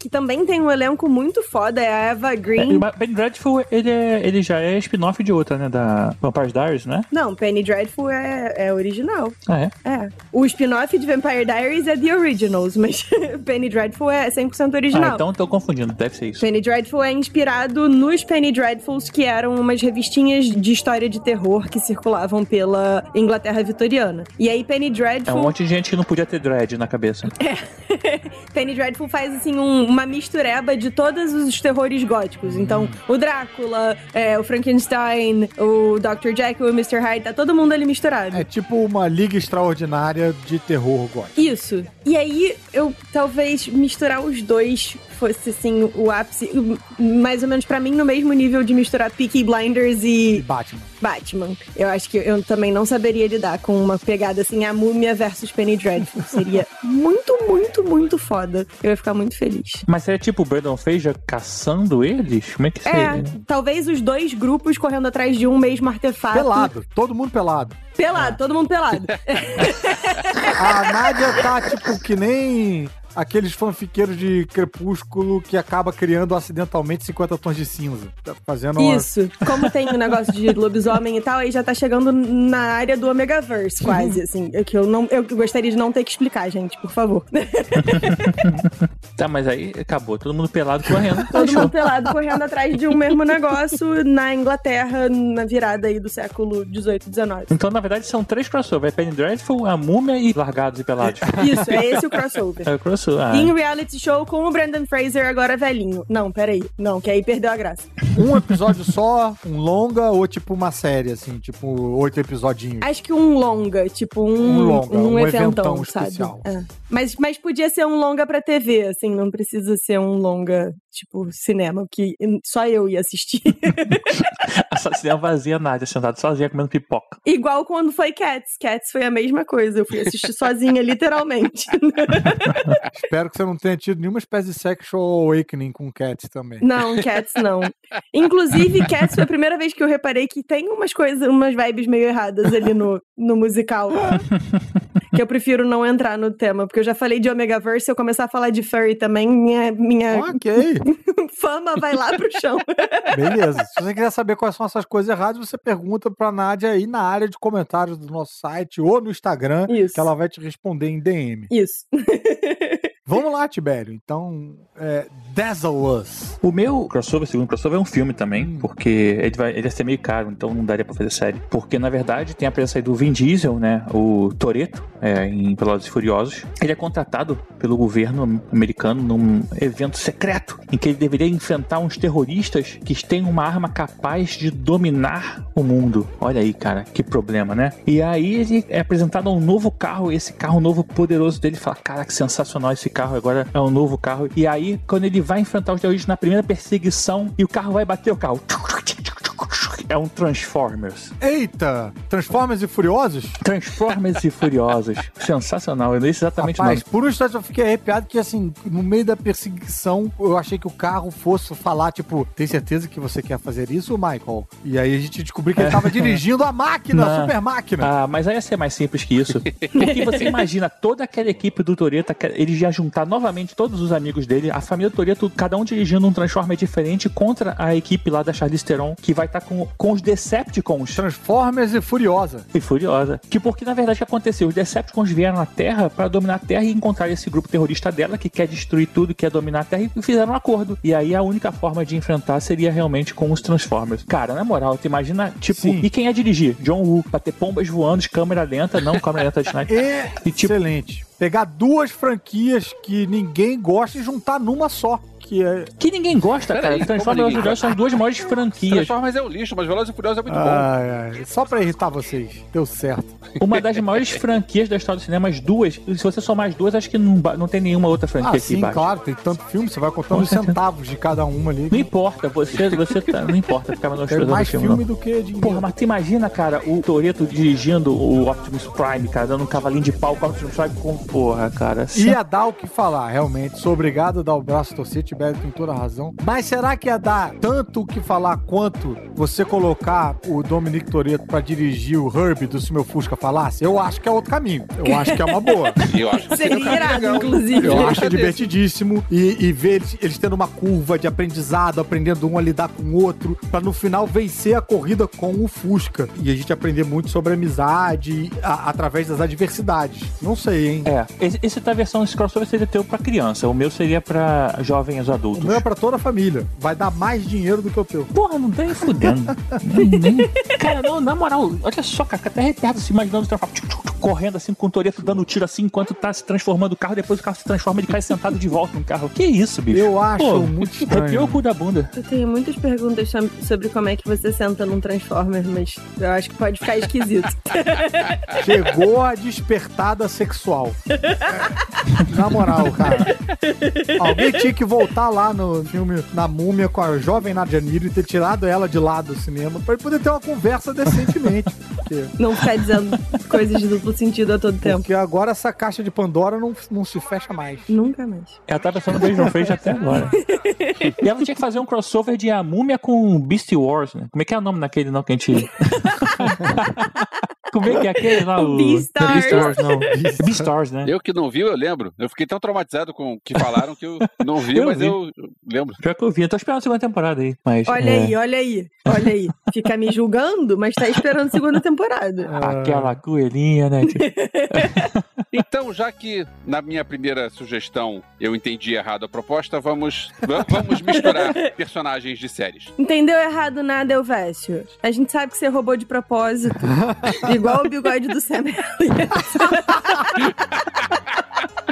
Que também tem um elenco muito foda, é a Eva É, Green. o Ben Dreadful, ele, é, ele já é spin-off de outra, né? Da Vampire Diaries, né? Não, Penny Dreadful é, é original. Ah, é? É. O spin-off de Vampire Diaries é The Originals, mas Penny Dreadful é 100% original. Ah, então tô confundindo, deve ser isso. Penny Dreadful é inspirado nos Penny Dreadfuls, que eram umas revistinhas de história de terror que circulavam pela Inglaterra vitoriana. E aí Penny É Dreadful, um monte de gente que não podia ter dread na cabeça. Penny Dreadful faz assim um- uma mistureba de todos os terrores góticos. Então, o Drácula, é, o Frankenstein, o Dr. Jekyll, o Mr. Hyde, tá todo mundo ali misturado. É tipo uma liga extraordinária de terror gótico. Isso. E aí, eu talvez misturar os dois fosse, assim, o ápice, mais ou menos pra mim, no mesmo nível de misturar Peaky Blinders e Batman. Batman. Eu acho que eu também não saberia lidar com uma pegada assim, a múmia versus Penny Dreadful. Seria muito, muito, muito foda. Eu ia ficar muito feliz. Mas é tipo o Brandon Fraser caçando eles? Como é que É, seria? talvez os dois grupos correndo atrás de um mesmo artefato. Pelado, todo mundo pelado. Pelado, todo mundo pelado. A Nádia tá tipo que nem aqueles fanfiqueiros de Crepúsculo que acaba criando acidentalmente 50 tons de cinza. Tá fazendo uma... Isso. Como tem o negócio de lobisomem e tal, aí já tá chegando na área do Omegaverse, quase, assim. É Que eu, não, eu gostaria de não ter que explicar, gente, por favor. Tá, mas aí acabou, todo mundo pelado correndo. Todo Fechou. mundo pelado correndo atrás de um mesmo negócio na Inglaterra, na virada aí do século 18, 19. Então, na verdade, são três crossover. É Penny Dreadful, a múmia e largados e pelados. Isso, é esse o crossover. É o crossover. Ah. Em reality show com o Brandon Fraser agora velhinho. Não, peraí. Não, que aí perdeu a graça. Um episódio só, um longa ou tipo uma série, assim, tipo oito episodinhos. Acho que um longa, tipo um, Um longa, um eventão, eventão sabe? especial. É. Mas, mas podia ser um longa pra TV, assim, não precisa ser um longa, tipo, cinema, que só eu ia assistir. A cinema vazia, Nádia, sentada sozinha comendo pipoca. Igual quando foi Cats. Cats foi a mesma coisa. Eu fui assistir sozinha, literalmente. Espero que você não tenha tido nenhuma espécie de sexual awakening com Cats também. Não, Cats não. Inclusive, Cats foi a primeira vez que eu reparei que tem umas coisas, umas vibes meio erradas ali no, no musical. que eu prefiro não entrar no tema, porque eu já falei de Omegaverse, se eu começar a falar de furry também, minha, minha Ok, fama vai lá pro chão. beleza. Se você quiser saber quais são essas coisas erradas, você pergunta pra Nádia aí na área de comentários do nosso site ou no Instagram, Isso. que ela vai te responder em DM. Isso. Vamos lá, Tibério. Então, é, Dazzle Us. O meu crossover, segundo crossover, é um filme também, Hum. porque ele vai, ele ia ser meio caro, então não daria pra fazer série. Porque, na verdade, tem a presença aí do Vin Diesel, né? O Toreto, é, em Velozes e Furiosos. Ele é contratado pelo governo americano num evento secreto, em que ele deveria enfrentar uns terroristas que têm uma arma capaz de dominar o mundo. Olha aí, cara, que problema, né? E aí ele é apresentado um novo carro, esse carro novo poderoso dele fala, cara, que sensacional esse carro, agora é um novo carro. E aí, quando ele vai enfrentar os terroristas na primeira perseguição e o carro vai bater o carro. É um Transformers. Eita! Transformers e Furiosos? Transformers e Furiosos. Sensacional. Eu sei exatamente Rapaz, por um instante eu fiquei arrepiado que, assim, no meio da perseguição, eu achei que o carro fosse falar, tipo, tem certeza que você quer fazer isso, Michael? E aí a gente descobriu que ele tava dirigindo a máquina, a Não. super máquina. Ah, mas aí ia ser mais simples que isso. Porque você imagina toda aquela equipe do Toreto, ele ia juntar novamente todos os amigos dele, a família Toreto, cada um dirigindo um Transformer diferente contra a equipe lá da Charlize Theron, que vai estar com, com os Decepticons. Transformers e Furiosa. E Furiosa. Que porque, na verdade, o que aconteceu? Os Decepticons vieram à Terra para dominar a Terra e encontrar esse grupo terrorista dela, que quer destruir tudo, quer dominar a Terra, e fizeram um acordo. E aí a única forma de enfrentar seria realmente com os Transformers. Cara, na moral, tu imagina, tipo, Sim. e quem ia dirigir? John Woo, pra ter pombas voando de câmera lenta, não câmera lenta de sniper. E tipo, Excelente. Pegar duas franquias que ninguém gosta e juntar numa só. Que é. Que ninguém gosta, Peraí, cara. como Transformers e Velozes e Furiosos são as duas maiores franquias. Transformers é o lixo, mas Velozes e Furiosos é muito bom. Ai, só pra irritar vocês. Deu certo. Uma das maiores franquias da história do cinema, as duas. E se você somar as duas, acho que não, não tem nenhuma outra franquia Ah, que sim, claro, tem tanto filme, você vai contando os centavos de cada uma ali. Não importa, você, você tá, não importa ficar Tem menosprezando mais filme, filme do que dinheiro. Porra, mas tu imagina, cara, o Toreto dirigindo o Optimus Prime, cara, dando um cavalinho de pau com o Optimus Prime com. Porra, cara. Ia dar o que falar, realmente. Sou obrigado a dar o braço torcer, Tibério tem toda a razão. Mas será que ia dar tanto o que falar quanto você colocar o Dominic Toretto pra dirigir o Herbie do Se Meu Fusca Falasse? Eu acho que é outro caminho. Eu acho que é uma boa. Eu acho que Seria irado, legal. inclusive. Eu acho desse. divertidíssimo. E, e ver eles, eles tendo uma curva de aprendizado, aprendendo um a lidar com o outro, pra no final vencer a corrida com o Fusca. E a gente aprender muito sobre amizade a- através das adversidades. Não sei, hein? É, esse, esse tá a versão, esse crossover seria teu pra criança, o meu seria pra jovens Adultos. meu é pra toda a família. Vai dar mais dinheiro do que o teu. Porra, não tem fudendo. Nem- Cara, não, na moral, olha só, cara, fica até arrepiado se imaginando o Transformers correndo assim com o Toreto dando tiro assim enquanto tá se transformando o carro, depois o carro se transforma e ele cai sentado de volta no carro. Que isso, bicho? Eu acho Pô, muito estranho. Arrepiou o cu da bunda. Eu tenho muitas perguntas sobre como é que você senta num Transformer, mas eu acho que pode ficar esquisito. Chegou a despertada sexual. Na moral, cara. Alguém tinha que voltar lá no filme Na Múmia com a jovem Nadia Niro e ter tirado ela de lado do cinema pra ele poder ter uma conversa decentemente. Porque, Não ficar dizendo coisas de duplo sentido a todo tempo. porque agora essa caixa de Pandora não, não se fecha mais. Nunca mais. Ela tá pensando no Beijo Frente até agora. E ela tinha que fazer um crossover de A Múmia com Beast Wars, né? Como é que é o nome daquele não que a gente... Como é que é aquele lá? O Beastars. Beast Wars, não. Beastars, né? Eu que não vi, eu lembro. Eu fiquei tão traumatizado com o que falaram que eu não vi, Eu mas vi. eu lembro. Pior que eu vi. Eu tô esperando a segunda temporada aí. Mas, Olha é, aí, olha aí, olha aí. Fica me julgando, mas tá esperando segunda temporada. Aquela coelhinha, né? tipo, Então, já que na minha primeira sugestão eu entendi errado a proposta, vamos, va- vamos misturar personagens de séries. Entendeu errado nada, Elvésio. A gente sabe que você roubou de propósito. Igual o bigode do Sam Elliott.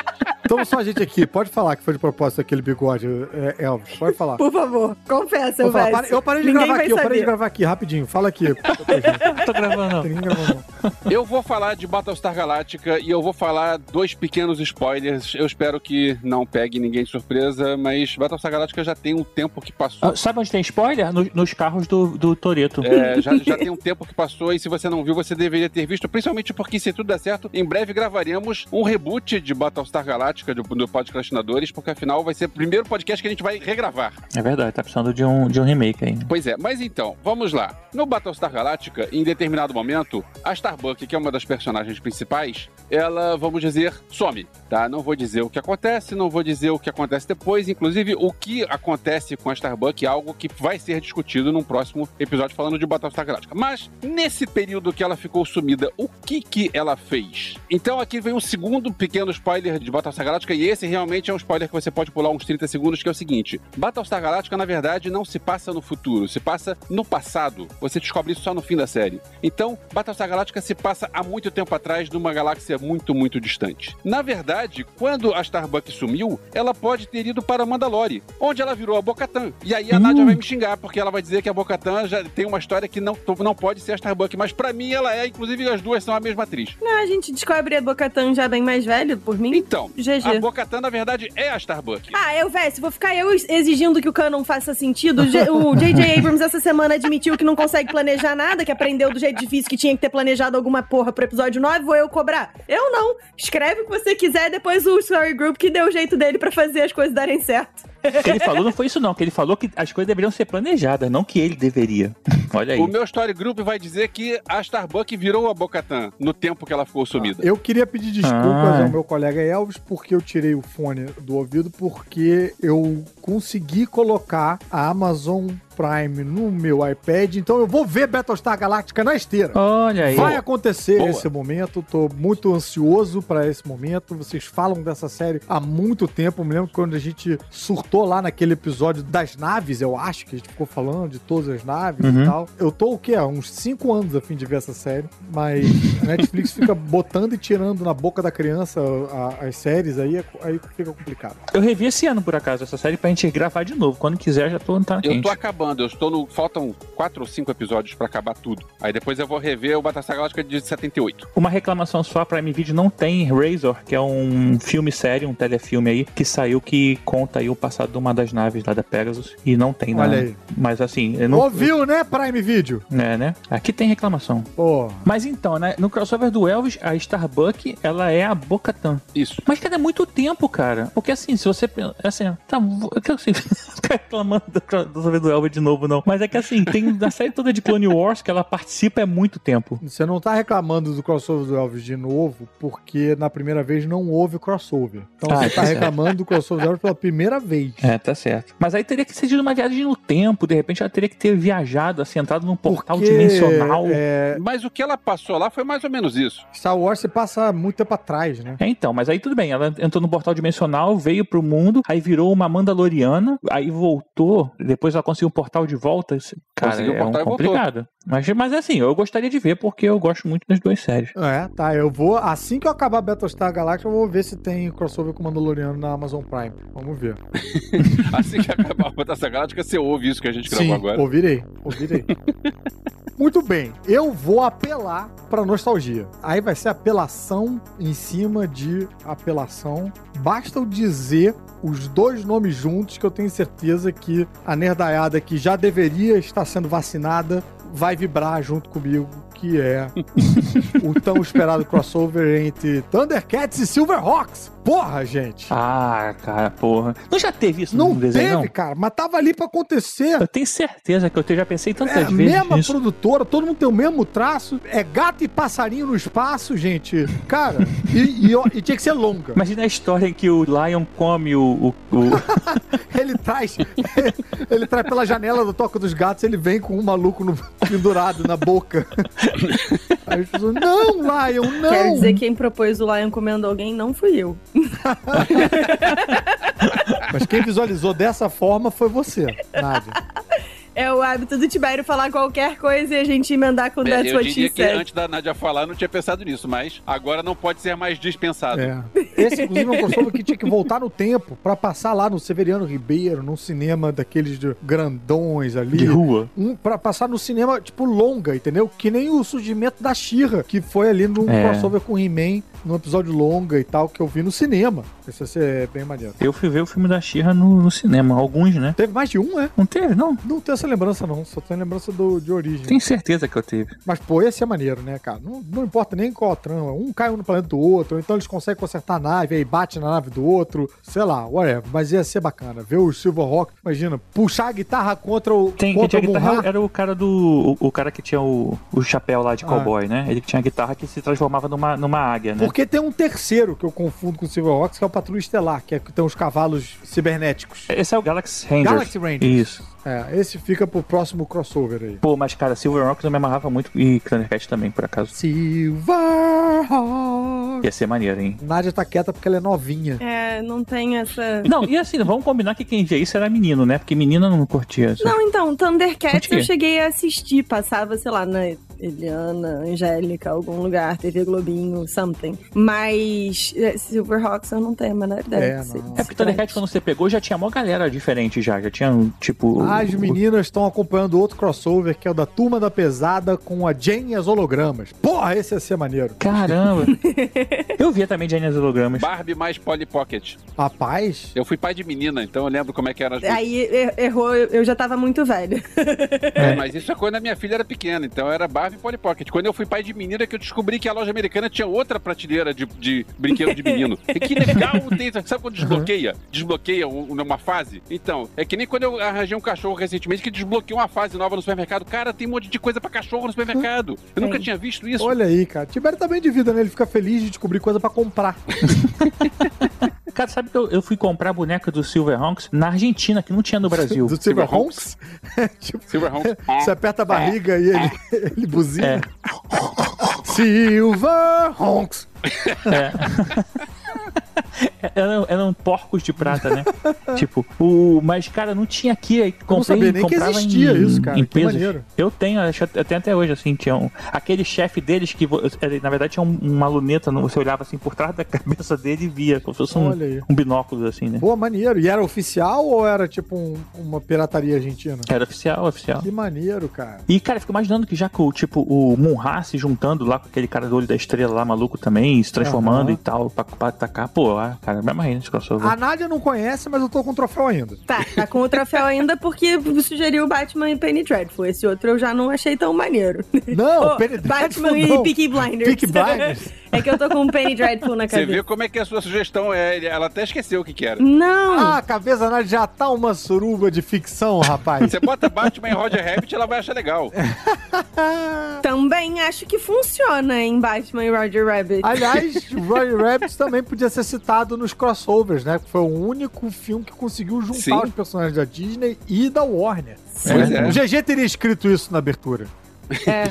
Então só a gente aqui, pode falar que foi de propósito aquele bigode, é, Elvis. Pode falar. Por favor, confessa, falar, para- eu parei de Ninguém gravar aqui, eu parei de saber. gravar aqui, rapidinho. Fala aqui. Não tô gravando, não. Gravou, não. Eu vou falar de Battlestar Galactica e eu vou falar dois pequenos spoilers. Eu espero que não pegue ninguém de surpresa, mas Battlestar Galactica já tem um tempo que passou. Ah, Sabe onde tem spoiler? No- nos carros do, do Toreto. É, já, já tem um tempo que passou e se você não viu, você deveria ter visto, principalmente porque se tudo der certo, em breve gravaremos um reboot de Battlestar Galactica do, do Podcastinadores, porque afinal vai ser o primeiro podcast que a gente vai regravar. É verdade, tá precisando de um, de um remake aí. Pois é, mas então, vamos lá. No Battlestar Galactica, em determinado momento, a Starbuck, que é uma das personagens principais, ela, vamos dizer, some, tá? Não vou dizer o que acontece, não vou dizer o que acontece depois, inclusive o que acontece com a Starbuck é algo que vai ser discutido num próximo episódio falando de Battlestar Galactica. Mas, nesse período que ela ficou sumida, o que que ela fez? Então aqui vem um segundo pequeno spoiler de Battlestar Galactica, e esse realmente é um spoiler que você pode pular uns 30 segundos, que é o seguinte. Battlestar Galactica, na verdade, não se passa no futuro, se passa no passado. Você descobre isso só no fim da série. Então, Battlestar Galactica se passa há muito tempo atrás numa galáxia muito, muito distante. Na verdade, quando a Starbuck sumiu, ela pode ter ido para Mandalore, onde ela virou a Bocatan. E aí a Nadia vai me xingar, porque ela vai dizer que a Bocatan já tem uma história que não, não pode ser a Starbuck, mas pra mim ela é, inclusive as duas são a mesma atriz. Não, a gente descobre a Bocatan já bem mais velho, por mim. Então, GG. a Bocatan, na verdade, é a Starbuck. Ah, eu, Vécio, vou ficar eu exigindo que o canon faça sentido. O J.J. Abrams essa semana admitiu que não consegue planejar nada, que aprendeu do jeito difícil que tinha que ter planejado alguma porra pro episódio 9, vou eu cobrar? Eu não. Escreve o que você quiser, depois o Story Group que deu o jeito dele pra fazer as coisas darem certo. O que ele falou não foi isso, não. Que ele falou que as coisas deveriam ser planejadas, não que ele deveria. Olha aí. O meu Story Group vai dizer que a Starbuck virou a Bocatan no tempo que ela ficou sumida. Eu queria pedir desculpas Ah. ao meu colega Elvis porque eu tirei o fone do ouvido porque eu consegui colocar a Amazon Prime no meu iPad, então eu vou ver Battlestar Galactica na esteira. Olha aí. Vai acontecer Boa. esse momento, tô muito ansioso pra esse momento. Vocês falam dessa série há muito tempo. Eu me lembro quando a gente surtou lá naquele episódio das naves, eu acho que a gente ficou falando de todas as naves Uhum. e tal. Eu tô o quê? Há uns 5 anos a fim de ver essa série, mas a Netflix fica botando e tirando na boca da criança a- as séries aí, aí fica complicado. Eu revi esse ano, por acaso, essa série pra gente gravar de novo. Quando quiser, já tô tá Eu quente. tô acabando, eu estou no. Faltam quatro ou cinco episódios pra acabar tudo. Aí depois eu vou rever o Battlestar Galactica de 78. Uma reclamação só, a Prime Video não tem Razor, que é um filme sério, um telefilme aí, que saiu que conta aí o passado de uma das naves lá da Pegasus. E não tem Olha nada. aí. Mas assim, eu não. Ouviu, né, Prime Video? É, né? Aqui tem reclamação. Pô, Mas então, né? No crossover do Elvis, a Starbuck, ela é a Bocatan. Isso. Mas, cara, é muito tempo, cara. Porque assim, se você. Assim, tá. Eu quero assim. ficar reclamando do crossover do Elvis de novo, não. Mas é que assim, tem na série toda de Clone Wars que ela participa é muito tempo. Você não tá reclamando do crossover do Elvis de novo, porque na primeira vez não houve crossover. Então Ah, você tá tá certo. reclamando do crossover do Elvis pela primeira vez. É, tá certo. Mas aí teria que ser de uma viagem no tempo. De repente ela teria que ter viajado, assim, entrado num portal Porque, dimensional. É, Mas o que ela passou lá foi mais ou menos isso. Star Wars se passa muito tempo atrás, né? É, então, mas aí tudo bem, ela entrou no portal dimensional, veio pro mundo, aí virou uma Mandaloriana, aí voltou, depois ela conseguiu um portal de volta. Cara, Conseguiu é um portal complicado. Mas, mas assim, eu gostaria de ver porque eu gosto muito das duas séries. É, tá. Eu vou. Assim que eu acabar Battlestar Galactica, eu vou ver se tem crossover com o Mandaloriano na Amazon Prime. Vamos ver. Assim que acabar Battlestar Galactica, você ouve isso que a gente gravou Sim, agora. ouvirei. Ouvirei. Muito bem, eu vou apelar pra nostalgia. Aí vai ser apelação em cima de apelação. Basta eu dizer os dois nomes juntos que eu tenho certeza que a nerdaiada que já deveria estar sendo vacinada vai vibrar junto comigo, que é o tão esperado crossover entre Thundercats e Silverhawks. Porra, gente! Ah, cara, porra. Não já teve isso Não no desenho, teve, não? cara, mas tava ali pra acontecer. Eu tenho certeza que eu te- já pensei tantas É a vezes mesma nisso. produtora, todo mundo tem o mesmo traço. É gato e passarinho no espaço, gente. Cara, e, e, e tinha que ser longa. Imagina a história em que o Lion come o... o- o- Ele traz. Ele traz pela janela do Toca dos Gatos, ele vem com um maluco no- pendurado na boca. Aí as pessoas, não, Lion, não! Quero dizer que quem propôs o Lion comendo alguém não fui eu. Mas quem visualizou dessa forma foi você, Nádia. É o hábito do Tibério falar qualquer coisa e a gente emendar com É, That's eu What diria que antes da Nadia falar, eu não tinha pensado nisso, mas agora não pode ser mais dispensado. É. Esse, inclusive, é um crossover que tinha que voltar no tempo pra passar lá no Severiano Ribeiro, num cinema daqueles de grandões ali. De rua. Um, pra passar no cinema, tipo, longa, entendeu? Que nem o surgimento da Xirra, que foi ali num É. crossover com He-Man, num episódio longa e tal, que eu vi no cinema. Esse vai ser bem maneiro. Eu fui ver o filme da Xirra no, no cinema, alguns, né? Teve mais de um, é? Não teve, não? Não tenho essa lembrança, não. Só tenho lembrança do, de origem. Tenho certeza que eu teve. Mas, pô, esse é maneiro, né, cara? Não, não importa nem qual a trama. Um cai um no planeta do outro, ou então eles conseguem consertar a nave, aí bate na nave do outro, sei lá, whatever. Mas ia ser bacana. Ver o Silverhawk, imagina, puxar a guitarra contra o. Tem, quem contra tinha o guitarra era o cara do. O, o cara que tinha o, o chapéu lá de Ah. cowboy, né? Ele que tinha a guitarra que se transformava numa, numa águia, né? Porque tem um terceiro que eu confundo com o Silverhawks, que é o Patrulha Estelar, que é que tem os cavalos cibernéticos. Esse é o Galaxy Rangers. Galaxy Rangers. Isso. É, esse fica pro próximo crossover aí. Pô, mas cara, Silverhawks eu me amarrava muito e Thundercat também, por acaso. Silverhawks. Ia ser maneiro, hein? Nádia tá quieta porque ela é novinha. É, não tem essa. Não, e assim, vamos combinar que quem via isso era menino, né? Porque menina não curtia isso. Não, então, Thundercats eu cheguei a assistir, passava, sei lá, na Eliana, Angélica, algum lugar, TV Globinho, something. Mas é, Silverhawks eu não tenho a menor ideia. É, É porque Thundercat, quando você pegou, já tinha mó galera diferente já. Já tinha, tipo... As meninas estão acompanhando outro crossover, que é o da Turma da Pesada com a Jane e as hologramas. Porra, esse ia ser maneiro. Caramba! eu via também Jane hologramas. Barbie mais Polly Pocket. Rapaz, Eu fui pai de menina, então eu lembro como é que eram as Aí er- errou, eu já tava muito velha. É, mas isso é quando a minha filha era pequena, então era Barbie e Polly Pocket. Quando eu fui pai de menina, é que eu descobri que a loja americana tinha outra prateleira de, de brinquedo de menino. E que legal tem, sabe quando desbloqueia? Desbloqueia um- uma fase? Então, é que nem quando eu arranjei um cachorro recentemente que desbloqueou uma fase nova no supermercado. Cara, tem um monte de coisa pra cachorro no supermercado. Eu nunca tinha visto isso. olha aí, cara. Tibério tá bem de vida, né? Ele fica feliz de descobrir coisa pra comprar. Cara, sabe que eu, eu fui comprar a boneca do Silverhawks na Argentina, que não tinha no Brasil. Do Silverhawks? tipo, Silverhawks. você aperta a barriga e ele, ele buzina. É. Silverhawks. É. eram, eram porcos de prata, né? tipo, o. Mas, cara, não tinha aqui. Aí comprei, sabia nem que existia em, isso, cara, Em pesos. Eu tenho, acho que até até hoje, assim, tinha um. Aquele chefe deles que, na verdade, tinha um- uma luneta, você olhava assim por trás da cabeça dele e via, como se fosse um, um binóculo, assim, né? Pô, maneiro. E era oficial ou era tipo um- uma pirataria argentina? Era oficial, oficial. Que maneiro, cara. E, cara, eu fico imaginando que já o, tipo, o Munha se juntando lá com aquele cara do olho da estrela lá, maluco também, se transformando Aham. e tal, pra, pra atacar. Pô, ah, cara, me amarrei nesse crossover. A Nádia não conhece, mas eu tô com o troféu ainda. Tá, tá com o troféu ainda porque sugeriu Batman e Penny Dreadful. Esse outro eu já não achei tão maneiro. Não, Ô, Penny Batman Dreadful e não. Peaky Blinders. Peaky Blinders. é que eu tô com o Penny Dreadful na Você cabeça. viu como é que a sua sugestão é? Ela até esqueceu o que, que era. Não! Ah, a cabeça da Nádia já tá uma suruba de ficção, rapaz. Você bota Batman e Roger Rabbit, ela vai achar legal. Também acho que funciona em Batman e Roger Rabbit. Aliás, Roger Rabbit também podia ser citado nos crossovers, né? Foi o único filme que conseguiu juntar Sim. os personagens da Disney e da Warner. Pois é. O GG teria escrito isso na abertura. É.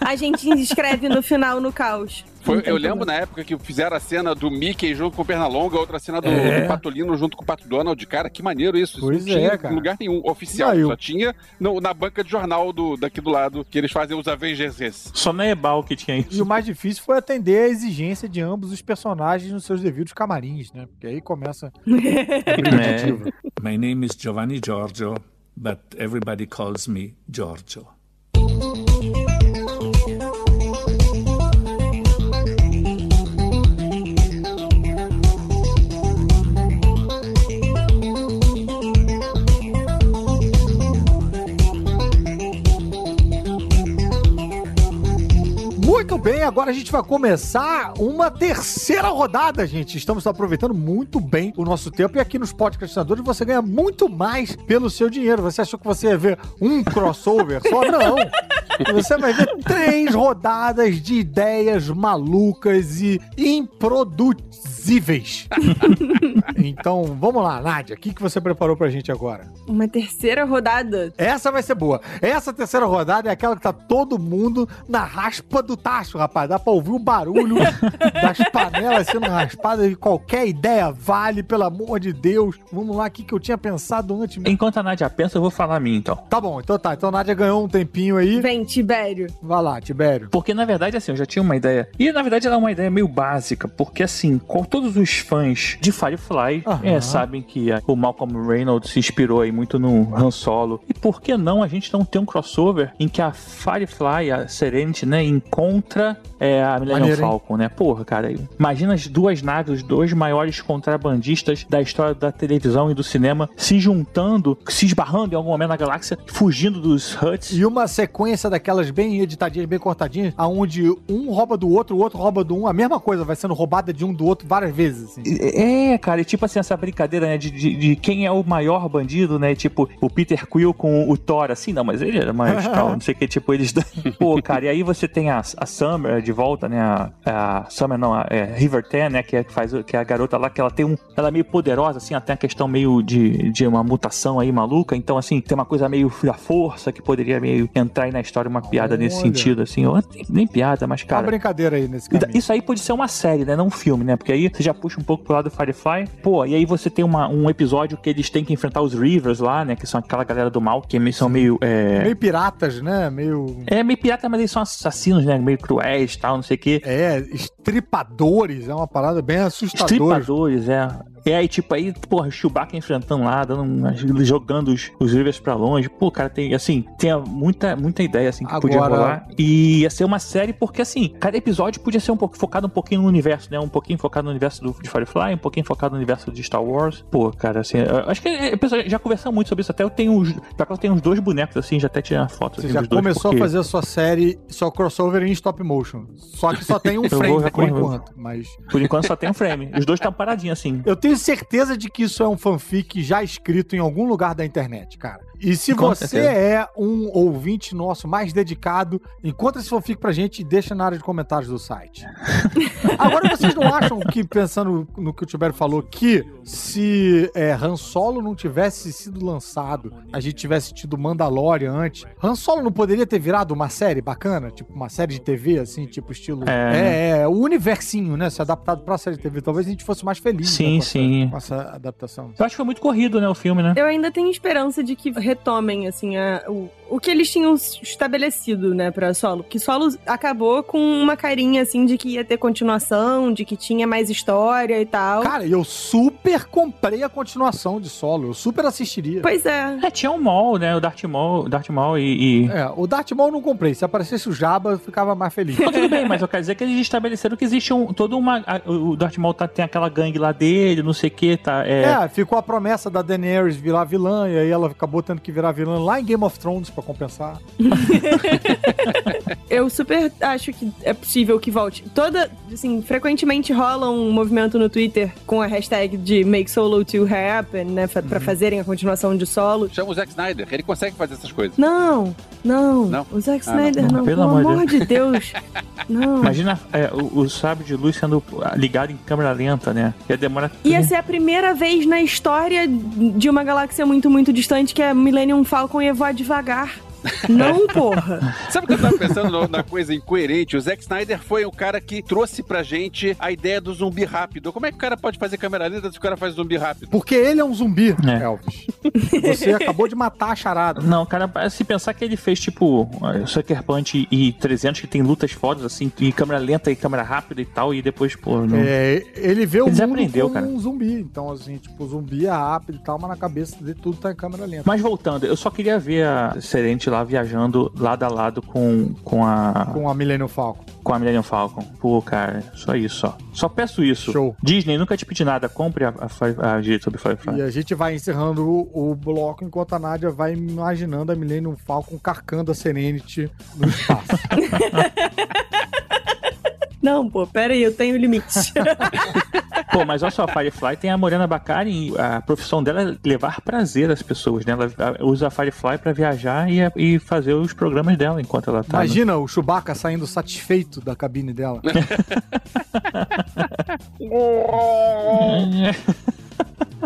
A gente escreve no final no caos. Foi- Não eu lembro na época que fizeram a cena do Mickey junto com o Pernalonga, outra cena do, É. do Patolino junto com o Pato Donald. Cara, que maneiro isso. Isso Pois não tinha é, cara. em lugar nenhum oficial. Não, eu- Só tinha no- na banca de jornal do, daqui do lado, que eles fazem os Avengers. Só na Ebal que tinha E isso. o mais difícil foi atender a exigência de ambos os personagens nos seus devidos camarins, né? Porque aí começa a brincativa. My name is Giovanni Giorgio, but everybody calls me Giorgio. Bem, agora a gente vai começar uma terceira rodada, gente. Estamos aproveitando muito bem o nosso tempo e aqui nos podcastinadores você ganha muito mais pelo seu dinheiro. Você achou que você ia ver um crossover só? Não! Você vai ver três rodadas de ideias malucas e improduzíveis. então, vamos lá, Nádia, o que, que você preparou pra gente agora? Uma terceira rodada. Essa vai ser boa. Essa terceira rodada é aquela que tá todo mundo na raspa do tacho, rapaz. Dá pra ouvir o barulho das panelas sendo raspadas e qualquer ideia vale, pelo amor de Deus. Vamos lá, o que, que eu tinha pensado antes. Enquanto a Nádia pensa, eu vou falar a mim, então. Tá bom, então tá. Então a Nádia ganhou um tempinho aí. Vem, Tibério. Vai lá, Tibério. Porque, na verdade, assim, eu já tinha uma ideia. E, na verdade, ela é uma ideia meio básica. Porque, assim, com todos os fãs de Firefly é, sabem que a- o Malcolm Reynolds se inspirou aí muito no Han Solo. E por que não a gente não ter um crossover em que a Firefly, a Serenity, né, encontra é, a Millennium Maneiro, hein? Falcon, né? Porra, cara. Imagina as duas naves, os dois maiores contrabandistas da história da televisão e do cinema se juntando, se esbarrando em algum momento na galáxia, fugindo dos Huts. E uma sequência daquelas bem editadinhas, bem cortadinhas, aonde um rouba do outro, o outro rouba do um, a mesma coisa, vai sendo roubada de um do outro várias vezes, assim. É, cara, e tipo assim, essa brincadeira, né, de, de, de quem é o maior bandido, né, tipo, o Peter Quill com o Thor, assim, não, mas ele era mais tal, não sei o que, tipo, eles... Pô, cara, e aí você tem a, a Summer de volta, né, a, a Summer não, a, é, River Ten, né, que é, que faz, que é a garota lá, que ela tem um, ela é meio poderosa, assim, até a questão meio de, de uma mutação aí maluca, então, assim, tem uma coisa meio da força que poderia meio entrar aí na história, uma piada nesse Olha. sentido, assim, ou nem, nem piada, mas, Uma cara... brincadeira aí nesse E da- caminho. Isso aí pode ser uma série, né? Não um filme, né? Porque aí você já puxa um pouco pro lado do Firefly. Pô, e aí você tem uma- um episódio que eles têm que enfrentar os Rivers lá, né? Que são aquela galera do mal, que são meio. É... Meio piratas, né? Meio. é meio pirata, mas eles são assassinos, né? Meio cruéis e tal, não sei o quê. É, estripadores, é uma parada bem assustadora. Estripadores, é. E aí, tipo, aí, porra, Chewbacca enfrentando lá, dando jogando os, os Rivers pra longe. Pô, cara, tem, assim, tem muita, muita ideia, assim, que podia Agora- rolar. E ia ser uma série porque, assim, cada episódio podia ser um pouco focado um pouquinho no universo, né? Um pouquinho focado no universo do, de Firefly, um pouquinho focado no universo de Star Wars. Pô, cara, assim, eu acho que é, pessoal, já conversamos muito sobre isso. Até eu tenho pra cá eu tenho uns dois bonecos, assim, já até tirei uma foto. Você assim, já começou porque- a fazer a sua série, sua crossover em stop motion. Só que só tem um vou frame já por enquanto. Mas Por enquanto só tem um frame. Os dois estão paradinhos, assim. eu tenho certeza de que isso é um fanfic já escrito em algum lugar da internet, cara. E se Com você certeza. é um ouvinte nosso mais dedicado, encontra esse fanfic pra gente e deixa na área de comentários do site. Agora, vocês não acham que, pensando no que o Tibério falou, que se é, Han Solo não tivesse sido lançado, a gente tivesse tido Mandalorian antes, Han Solo não poderia ter virado uma série bacana? Tipo, uma série de TV, assim, tipo estilo... É. É, é, o universinho, né? Se adaptado pra série de TV. Talvez a gente fosse mais feliz Sim, né, com essa- sim. com essa adaptação. Eu acho que foi muito corrido, né, o filme, né? Eu ainda tenho esperança de que retomem, assim, a- o, o que eles tinham estabelecido, né, pra Solo. Que Solo acabou com uma carinha, assim, de que ia ter continuação, de que tinha mais história e tal. Cara, eu super comprei a continuação de Solo. Eu super assistiria. Pois é. É, tinha o Maul, né? O Darth Maul, Darth Maul e... e... É, o Darth Maul não comprei. Se aparecesse o Jabba, eu ficava mais feliz. Não, tudo bem, mas eu quero dizer que eles estabeleceram que existe um, toda uma... a- o Darth Maul tá, tem aquela gangue lá dele, não sei o que, tá... É, É, ficou a promessa da Daenerys virar vilã, e aí ela acabou tendo que virar vilã lá em Game of Thrones pra compensar. Eu super acho que é possível que volte. Toda, assim, frequentemente rola um movimento no Twitter com a hashtag de Make Solo 2 Happen, né, fa- Uhum. pra fazerem a continuação de Solo. Chama o Zack Snyder, ele consegue fazer essas coisas. Não, não, Não? o Zack Ah, não. Snyder Não, não, pelo pelo amor de amor de Deus. Não. Imagina é, o, o sábio de luz sendo ligado em câmera lenta, né? Ia demorar... Ia ser a primeira vez na história de uma galáxia muito, muito distante que a Millennium Falcon ia voar devagar. Não, porra. Sabe o que eu tava pensando na coisa incoerente? O Zack Snyder foi o cara que trouxe pra gente a ideia do zumbi rápido. Como é que o cara pode fazer câmera lenta se o cara faz zumbi rápido? Porque ele é um zumbi, É. Elvis. Você acabou de matar a charada. Não, cara, se pensar que ele fez tipo uh, Sucker Punch e 300 que tem lutas fodas assim, e câmera lenta e câmera rápida e tal, e depois, pô, não. É, ele vê o Eles mundo aprendeu, como cara. um zumbi. Então, assim, tipo, o zumbi é rápido e tal, mas na cabeça dele tudo tá em câmera lenta. Mas voltando, eu só queria ver a Serente lá viajando lado a lado com, com a Com a Millennium Falcon. com a Millennium Falcon. Pô, cara, só isso, só. Só peço isso. Show. Disney, nunca te pedi nada, compre a, a, a direito sobre Firefly. E a gente vai encerrando o, o bloco enquanto a Nádia vai imaginando a Millennium Falcon carcando a Serenity no espaço. Não, pô, pera aí, eu tenho limites. Pô, mas olha só, a Firefly tem a Morena Bacari, a profissão dela é levar prazer às pessoas, né? Ela usa a Firefly pra viajar e, e fazer os programas dela enquanto ela tá. no- Imagina o Chewbacca saindo satisfeito da cabine dela.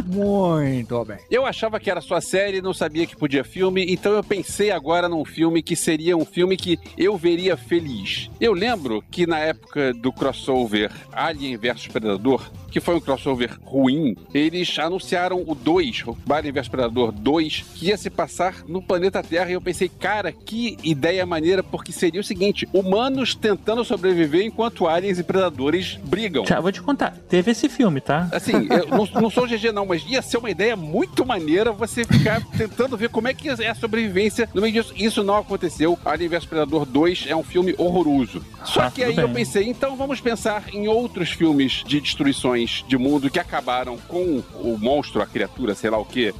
Muito bem. Eu achava que era só série, não sabia que podia filme, então eu pensei agora num filme que seria um filme que eu veria feliz. Eu lembro que na época do crossover Alien vs Predador, que foi um crossover ruim, eles anunciaram o 2, o Alien vs Predador 2, que ia se passar no planeta Terra, e eu pensei, cara, que ideia maneira, porque seria o seguinte, humanos tentando sobreviver enquanto aliens e predadores brigam. Já, vou te contar, teve esse filme, tá? Assim, eu não, não sou GG não, mas ia ser uma ideia muito maneira você ficar tentando ver como é que é a sobrevivência no meio disso. Isso não aconteceu. Alien vs Predador 2 é um filme horroroso. Só Ah, que aí eu bem. pensei, então vamos pensar em outros filmes de destruições de mundo que acabaram com o monstro, a criatura, sei lá o que,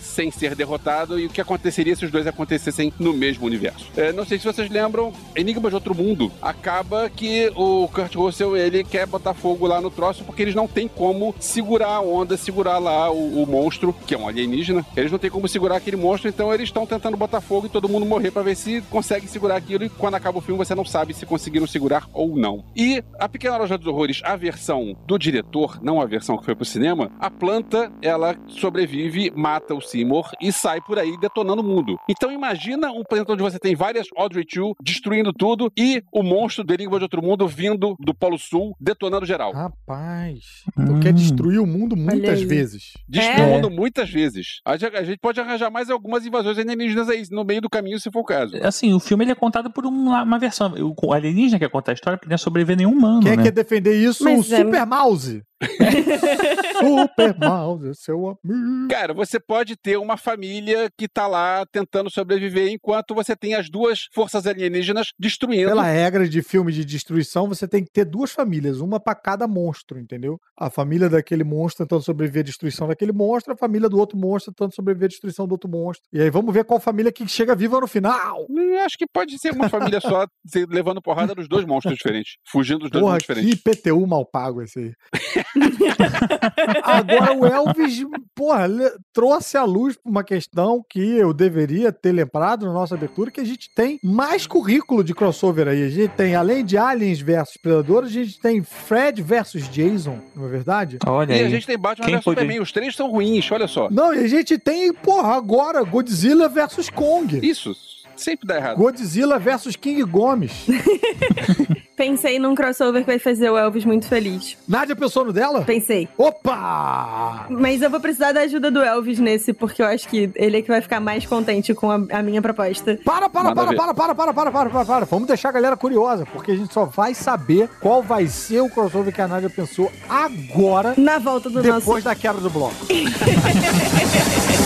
sem ser derrotado e o que aconteceria se os dois acontecessem no mesmo universo. É, não sei se vocês lembram, Enigma de Outro Mundo acaba que o Kurt Russell ele quer botar fogo lá no troço porque eles não têm como segurar a onda, segurar lá o, o monstro, que é um alienígena. Eles não têm como segurar aquele monstro, então eles estão tentando botar fogo e todo mundo morrer pra ver se consegue segurar aquilo. E quando acaba o filme, você não sabe se conseguiram segurar ou não. E a Pequena Loja dos Horrores, a versão do diretor, não a versão que foi pro cinema, a planta ela sobrevive, mata o Seymour e sai por aí detonando o mundo. Então imagina um planeta onde você tem várias Audrey 2 destruindo tudo e o monstro do Enigma de Outro Mundo vindo do Polo Sul detonando geral. Rapaz, tu quer destruir o mundo muitas vezes. Destruindo É. o mundo muitas vezes. A gente, a gente pode arranjar mais algumas invasões alienígenas aí, no meio do caminho, se for o caso. Assim, o filme ele é contado por uma, uma versão. O alienígena quer contar a história porque não ia sobreviver nenhum humano, Quem né? quer defender isso? Mas o é- Super Mouse. Super Mouse, seu amigo. Cara, você pode ter uma família que tá lá tentando sobreviver enquanto você tem as duas forças alienígenas destruindo. Pela regra de filme de destruição, você tem que ter duas famílias, uma pra cada monstro, entendeu? A família daquele monstro tentando sobreviver à destruição daquele monstro, a família do outro monstro tentando sobreviver à destruição do outro monstro. E aí vamos ver qual família que chega viva no final. Eu Acho que pode ser uma família só levando porrada dos dois monstros diferentes, fugindo dos dois Porra, monstros que diferentes. PTU mal pago esse aí. Agora o Elvis, porra, trouxe à luz uma questão que eu deveria ter lembrado na nossa abertura, que a gente tem mais currículo de crossover aí. A gente tem, além de Aliens versus Predador, a gente tem Fred versus Jason, não é verdade? Olha E aí. a gente tem Batman Quem podia- Superman. Os três são ruins, olha só. Não, e a gente tem, porra, agora Godzilla versus Kong. Isso, sempre dá errado. Godzilla versus King Gomes. Pensei num crossover que vai fazer o Elvis muito feliz. Nádia pensou no dela? Pensei. Opa! Mas eu vou precisar da ajuda do Elvis nesse, porque eu acho que ele é que vai ficar mais contente com a, a minha proposta. Para, para, para, para, para, para, para, para, para, para. Vamos deixar a galera curiosa, porque a gente só vai saber qual vai ser o crossover que a Nádia pensou agora, Na volta do depois nosso. da queda do bloco.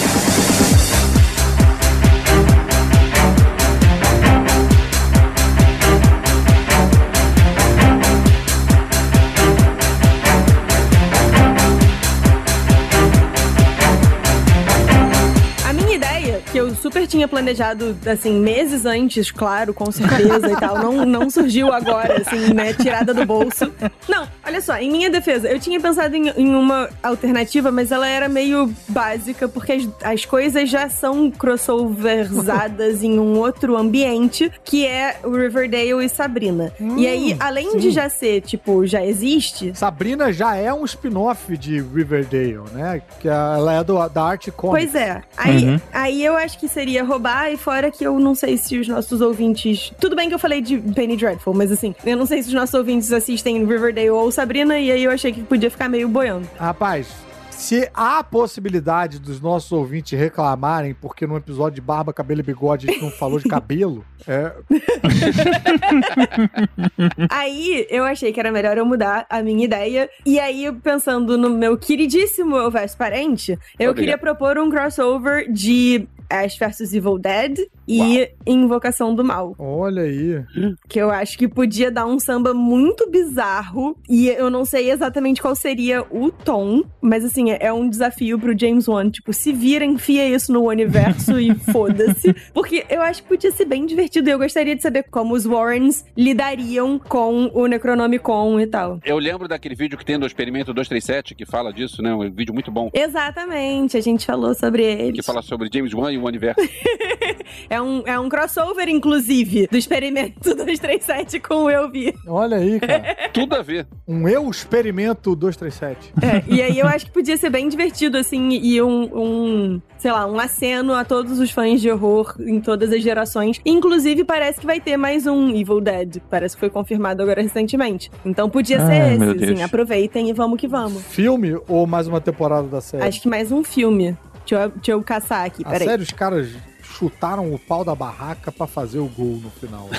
tinha planejado, assim, meses antes, claro, com certeza e tal, não, não surgiu agora, assim, né, tirada do bolso. Não, olha só, em minha defesa, eu tinha pensado em, em uma alternativa, mas ela era meio básica, porque as, as coisas já são crossoverzadas em um outro ambiente, que é o Riverdale e Sabrina. e aí, além de sim. já ser, tipo, já existe, Sabrina já é um spin-off de Riverdale, né? Que ela é do, da Art Comics. Pois é. Aí, Uhum. aí eu acho que seria roubar, e fora que eu não sei se os nossos ouvintes. Tudo bem que eu falei de Penny Dreadful, mas assim, eu não sei se os nossos ouvintes assistem Riverdale ou Sabrina, e aí eu achei que podia ficar meio boiando. Rapaz, se há possibilidade dos nossos ouvintes reclamarem porque no episódio de Barba, Cabelo e Bigode a gente não falou de cabelo, é, aí eu achei que era melhor eu mudar a minha ideia. E aí, pensando no meu queridíssimo Elvis Parente, eu Obrigado. queria propor um crossover de Ash vs Evil Dead e Invocação do Mal. olha aí. que eu acho que podia dar um samba muito bizarro e eu não sei exatamente qual seria o tom, mas assim, é- é um desafio pro James Wan, tipo, se vira, enfia isso no universo e foda-se, porque eu acho que podia ser bem divertido e eu gostaria de saber como os Warrens lidariam com o Necronomicon e tal. Eu lembro daquele vídeo que tem do Experimento 237 que fala disso, né? Um vídeo muito bom. Exatamente, a gente falou sobre ele. Que fala sobre James Wan e o universo. É um, é um crossover, inclusive, do experimento 237 com o Eu Vi. Olha aí, cara. Tudo a ver. Um eu experimento 237. É, e aí eu acho que podia ser bem divertido, assim, e um, um, sei lá, um aceno a todos os fãs de horror em todas as gerações. Inclusive, parece que vai ter mais um Evil Dead. Parece que foi confirmado agora recentemente. Então podia ser Ai, esse, assim, aproveitem e vamos que vamos. Filme ou mais uma temporada da série? Acho que mais um filme. Deixa eu, deixa eu caçar aqui, peraí. série, os caras chutaram o pau da barraca pra fazer o gol no final. lá,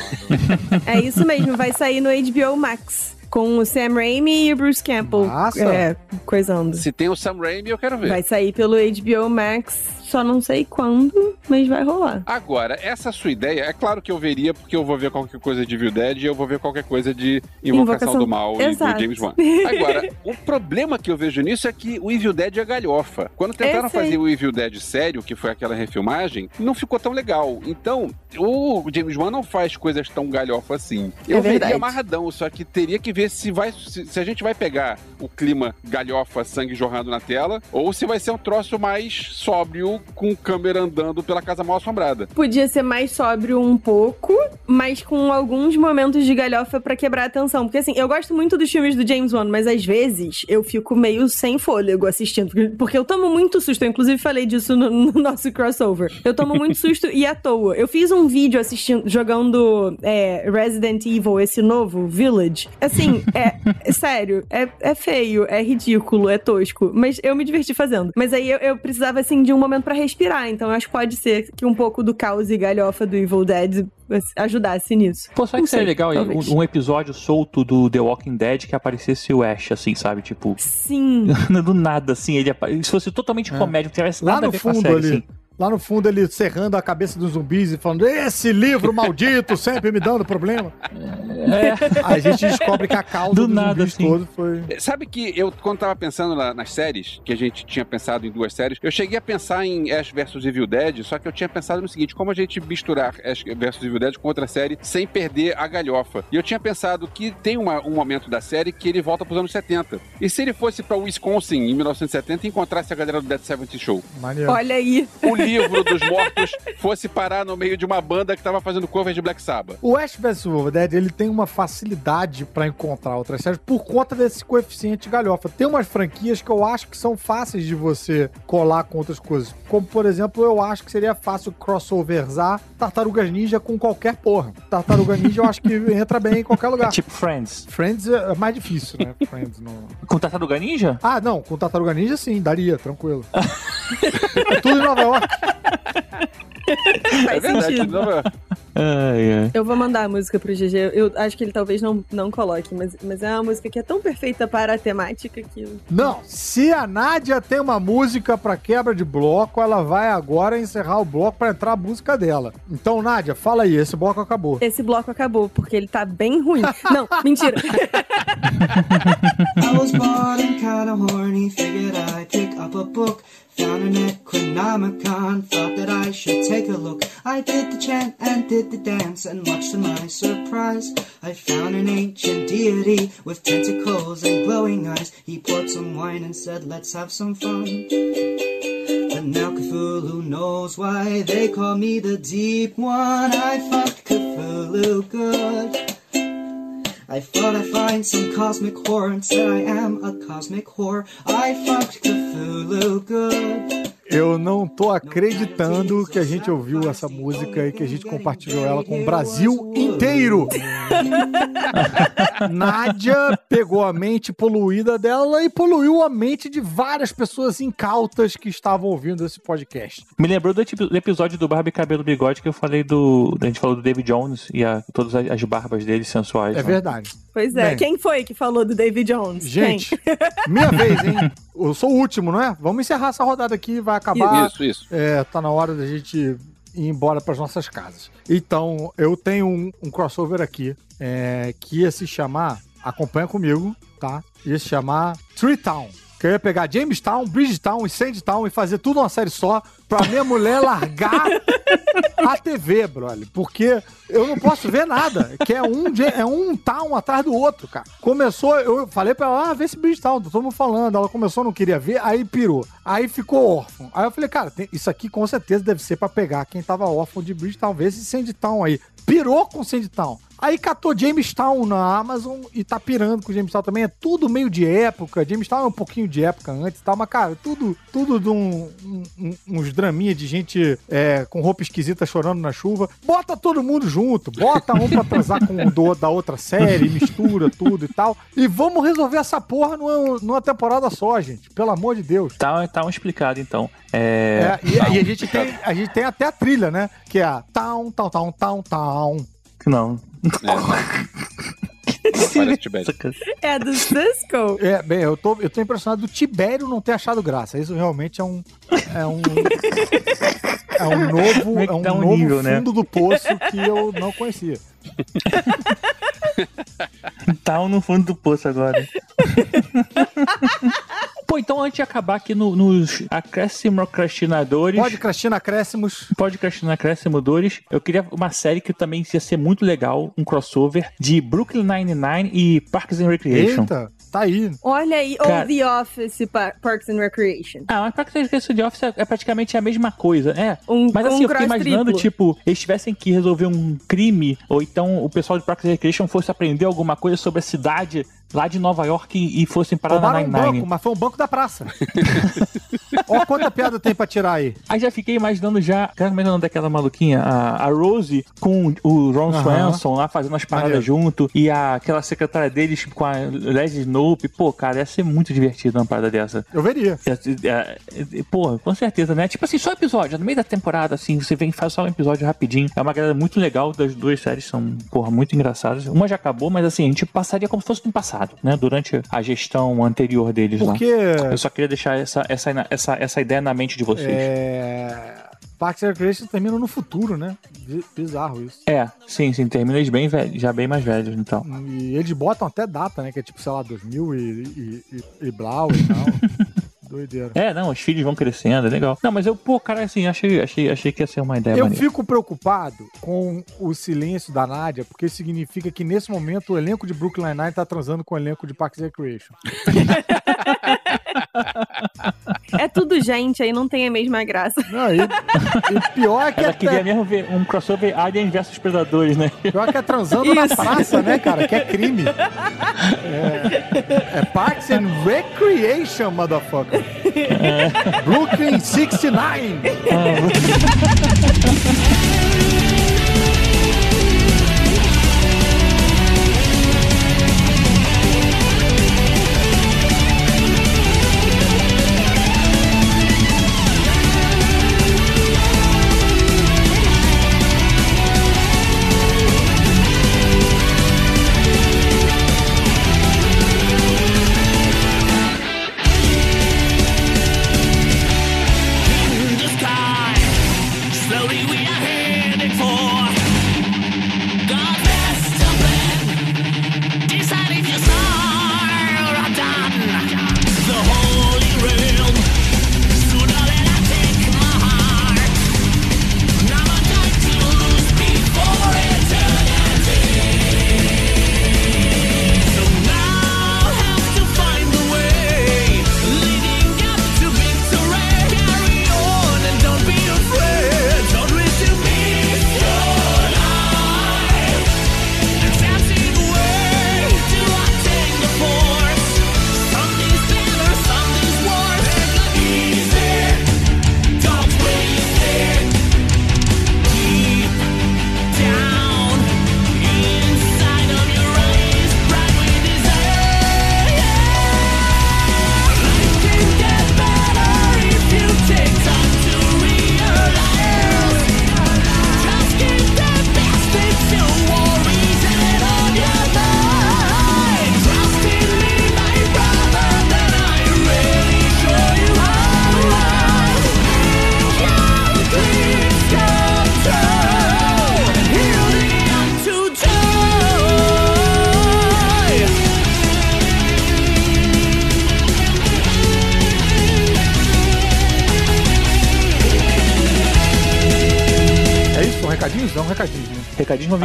né? É isso mesmo, vai sair no HBO Max. Com o Sam Raimi e o Bruce Campbell. Massa. É, coisando. Se tem o Sam Raimi, eu quero ver. Vai sair pelo HBO Max, só não sei quando, mas vai rolar. Agora, essa sua ideia, é claro que eu veria, porque eu vou ver qualquer coisa de Evil Dead e eu vou ver qualquer coisa de Invocação, Invocação- do Mal e Exato. do James Wan. Agora, o problema que eu vejo nisso é que o Evil Dead é galhofa. Quando tentaram Eu sei. fazer o Evil Dead sério, que foi aquela refilmagem, não ficou tão legal. Então, o James Wan não faz coisas tão galhofa assim. Eu É veria amarradão, só que teria que ver se vai se, se a gente vai pegar o clima galhofa, sangue jorrando na tela, ou se vai ser um troço mais sóbrio com câmera andando pela casa mal assombrada. Podia ser mais sóbrio um pouco, mas com alguns momentos de galhofa pra quebrar a atenção. Porque assim, eu gosto muito dos filmes do James Wan, mas às vezes eu fico meio sem fôlego assistindo. Porque eu tomo muito susto. Eu inclusive falei disso no, no nosso crossover. Eu tomo muito susto e à toa. Eu fiz um vídeo assistindo, jogando é, Resident Evil, esse novo, Village. Assim, é, é sério, é, é feio, é ridículo, é tosco. Mas eu me diverti fazendo. Mas aí eu, eu precisava, assim, de um momento pra respirar. Então eu acho que pode ser que um pouco do caos e galhofa do Evil Dead ajudasse nisso. Pô, será que seria legal um, um episódio solto do The Walking Dead que aparecesse o Ash, assim, sabe? Tipo, Sim. do nada, assim, ele apa- se fosse totalmente comédia, não tivesse Lá nada a no ver com a fundo série, ali. assim. Lá no fundo ele serrando a cabeça dos zumbis e falando: Esse livro maldito sempre me dando problema. É. Aí a gente descobre que a causa Do nada, zumbis assim. todo foi. Sabe que eu, quando tava pensando na- nas séries, que a gente tinha pensado em duas séries, eu cheguei a pensar em Ash vs Evil Dead, só que eu tinha pensado no seguinte, como a gente misturar Ash vs Evil Dead com outra série sem perder a galhofa. E eu tinha pensado que tem uma- um momento da série que ele volta pros anos 70. E se ele fosse pra Wisconsin em 1970 e encontrasse a galera do Dead Seventy Show? Maneiro. Olha aí. O livro dos mortos fosse parar no meio de uma banda que tava fazendo cover de Black Sabbath. O Ash vs Evil Dead, ele tem uma facilidade pra encontrar outras séries por conta desse coeficiente galhofa. Tem umas franquias que eu acho que são fáceis de você colar com outras coisas. Como, por exemplo, eu acho que seria fácil crossoverzar Tartarugas Ninja com qualquer porra. Tartaruga Ninja eu acho que entra bem em qualquer lugar. Tipo Friends. Friends é mais difícil, né? Friends não... Com Tartaruga Ninja? Ah, não, com Tartaruga Ninja sim, daria, tranquilo. é tudo em Nova York. Faz verdade, sentido. não- Ai, ai. Eu vou mandar a música pro GG. Eu acho que ele talvez não, não coloque, mas, mas é uma música que é tão perfeita para a temática que. Não, se a Nádia tem uma música pra quebra de bloco, ela vai agora encerrar o bloco pra entrar a música dela. Então, Nádia, fala aí, esse bloco acabou. Esse bloco acabou, porque ele tá bem ruim. Não, mentira. I was bored and kinda horny, figured I'd pick up a book. Found an Necronomicon, thought that I should take a look. I did the chant and did the dance, and much to my surprise, I found an ancient deity with tentacles and glowing eyes. He poured some wine and said, Let's have some fun. But now Cthulhu knows why they call me the Deep One. I fucked Cthulhu good. I thought I'd find some cosmic horror and said I am a cosmic whore. I fucked Cthulhu good. Eu não tô acreditando que a gente ouviu essa música e que a gente compartilhou ela com o Brasil inteiro. Nádia pegou a mente poluída dela e poluiu a mente de várias pessoas incautas que estavam ouvindo esse podcast. Me lembrou do, epi- do episódio do Barba e Cabelo Bigode que eu falei do. A gente falou do David Jones e a- todas as, as barbas dele sensuais. É né? verdade. Pois é. Bem. Quem foi que falou do David Jones? Gente, minha vez, hein? Eu sou o último, não é? Vamos encerrar essa rodada aqui, vai acabar. Isso, isso. É, tá na hora da gente ir embora para as nossas casas. Então, eu tenho um, um crossover aqui é, que ia se chamar, acompanha comigo, tá? Ia se chamar Tree Town. Que eu ia pegar Jamestown, Bridgetown e Sandtown e fazer tudo uma série só pra minha mulher largar a TV, brother. Porque eu não posso ver nada. Que é um, é um town atrás do outro, cara. Começou, eu falei pra ela, ah, vê esse Bridgetown, tá todo mundo falando. Ela começou, não queria ver, aí pirou. Aí ficou órfão. Aí eu falei, cara, tem- isso aqui com certeza deve ser pra pegar quem tava órfão de Bridgetown, vê esse Sandtown aí. Pirou com Sandtown. Aí catou Jamestown na Amazon e tá pirando com Jamestown também. É tudo meio de época. Jamestown é um pouquinho de época antes e tal, mas, cara, tudo, tudo de um, um- um- uns draminha de gente é, com roupa esquisita chorando na chuva. Bota todo mundo junto, bota um pra transar com o do, da outra série, mistura tudo e tal. E vamos resolver essa porra numa, numa temporada só, gente. Pelo amor de Deus. Tá, tá um explicado então. É. É, e, e a, gente tem, a gente tem até a trilha, né? Que é a Town, Town, Town, Town, Town. Não. Tibério. É do Cisco? É, bem, eu tô, eu tô impressionado do Tibério não ter achado graça. Isso realmente é um. É um. É um novo, é é um tá o novo nível, né? fundo do poço que eu não conhecia. Tá um no fundo do poço agora. Pô, então antes de acabar aqui no- nos acrescimocrastinadores. Pode Cristina Acréscimos. Pode acrescimodores. Eu queria uma série que também ia ser muito legal, um crossover de Brooklyn Nine-Nine e Parks and Recreation. Eita, tá aí. Olha aí, ou Cara- The Office Pa- Parks and Recreation. Ah, mas Parks and Recreation de Office é, é praticamente a mesma coisa, é. Um, Mas assim, um eu fiquei imaginando, triplo. tipo, eles tivessem que resolver um crime, ou então o pessoal de Parks and Recreation fosse aprender alguma coisa sobre a cidade lá de Nova York e, e fossem parar na Roubaram um banco, mas foi um banco da praça. Ó, quanta piada tem pra tirar aí. Aí já fiquei imaginando já, como é o nome daquela maluquinha? A, a Rose com o Ron. Swanson lá fazendo as paradas Maneiro. junto e a, aquela secretária deles com a Leslie Snope. Pô, cara, ia ser muito divertido uma parada dessa. Eu veria. É, é, é, Pô, com certeza, né? Tipo assim, só episódio, no meio da temporada, assim, você vem e faz só um episódio rapidinho. É uma galera muito legal, das duas séries são, porra, muito engraçadas. Uma já acabou, mas assim, a gente passaria como se fosse no passado, né? Durante a gestão anterior deles Porque- lá. Eu só queria deixar essa, essa, essa, essa ideia na mente de vocês. É... Parks and Recreation termina no futuro, né? Bi- Bizarro isso. É, sim, sim, termina eles bem velhos, já bem mais velhos, então. E eles botam até data, né? Que é tipo, sei lá, 2000 e, e, e, e blau e tal. Doideira. É, não, os filhos vão crescendo, é legal. Não, mas eu, pô, cara, assim, achei, achei, achei que ia ser uma ideia Eu maneira. fico preocupado com o silêncio da Nádia, porque significa que nesse momento o elenco de Brooklyn Nine-Nine tá transando com o elenco de Parks and Recreation. É tudo gente, aí não tem a mesma graça. Não, e, e pior é que Ela é, queria mesmo ver um crossover Alien versus Predadores, né? pior que é transando na Isso. praça, né, cara? Que é crime. É, é Parks and Recreation, motherfucker. Brooklyn 69. Slowly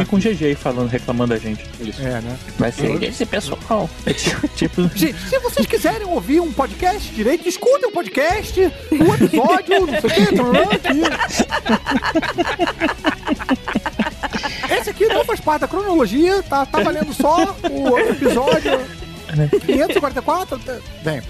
com o GG falando, reclamando da gente. É, né? Vai ser esse pessoal. É tipo, tipo Gente, se vocês quiserem ouvir um podcast direito, escutem um podcast, um episódio, não sei o que. Esse aqui não faz parte da cronologia, tá, tá valendo só o episódio 544. Bem,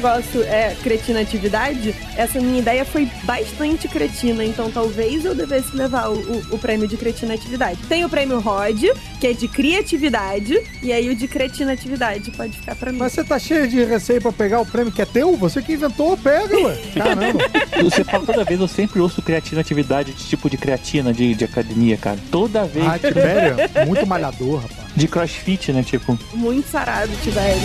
negócio é cretinatividade, essa minha ideia foi bastante cretina, então talvez eu devesse levar o, o- o prêmio de cretinatividade. Tem o prêmio Rod, que é de criatividade, e aí o de cretinatividade pode ficar pra mim. mas você tá cheio de receio pra pegar o prêmio que é teu? Você que inventou, pega, ué. Caramba. Você fala toda vez, eu sempre ouço creatinatividade de tipo de creatina de, de academia, cara. Toda vez. Ah, Tibério, muito malhador, rapaz. De crossfit, né? Tipo. Muito sarado, Tibério.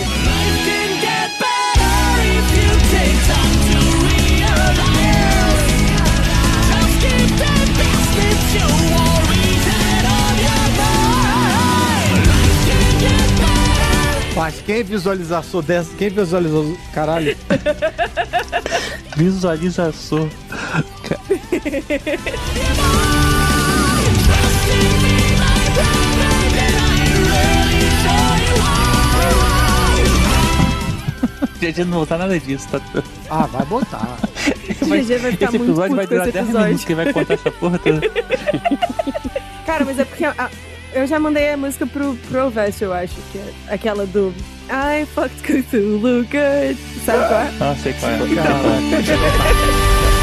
Mas quem visualizou dessa. Quem visualizou. Caralho. Visualização. Ca- GG não botar nada disso, tá? Ah, vai botar. GG vai ficar esse muito episódio vai durar esse 10 episódio. minutos, que vai contar essa porra toda. Cara, mas é porque a- Eu já mandei a música pro, pro Elvest, eu acho, que é aquela do I fucked Cthulhu good. Sabe qual é? Ah, sei qual é. Então.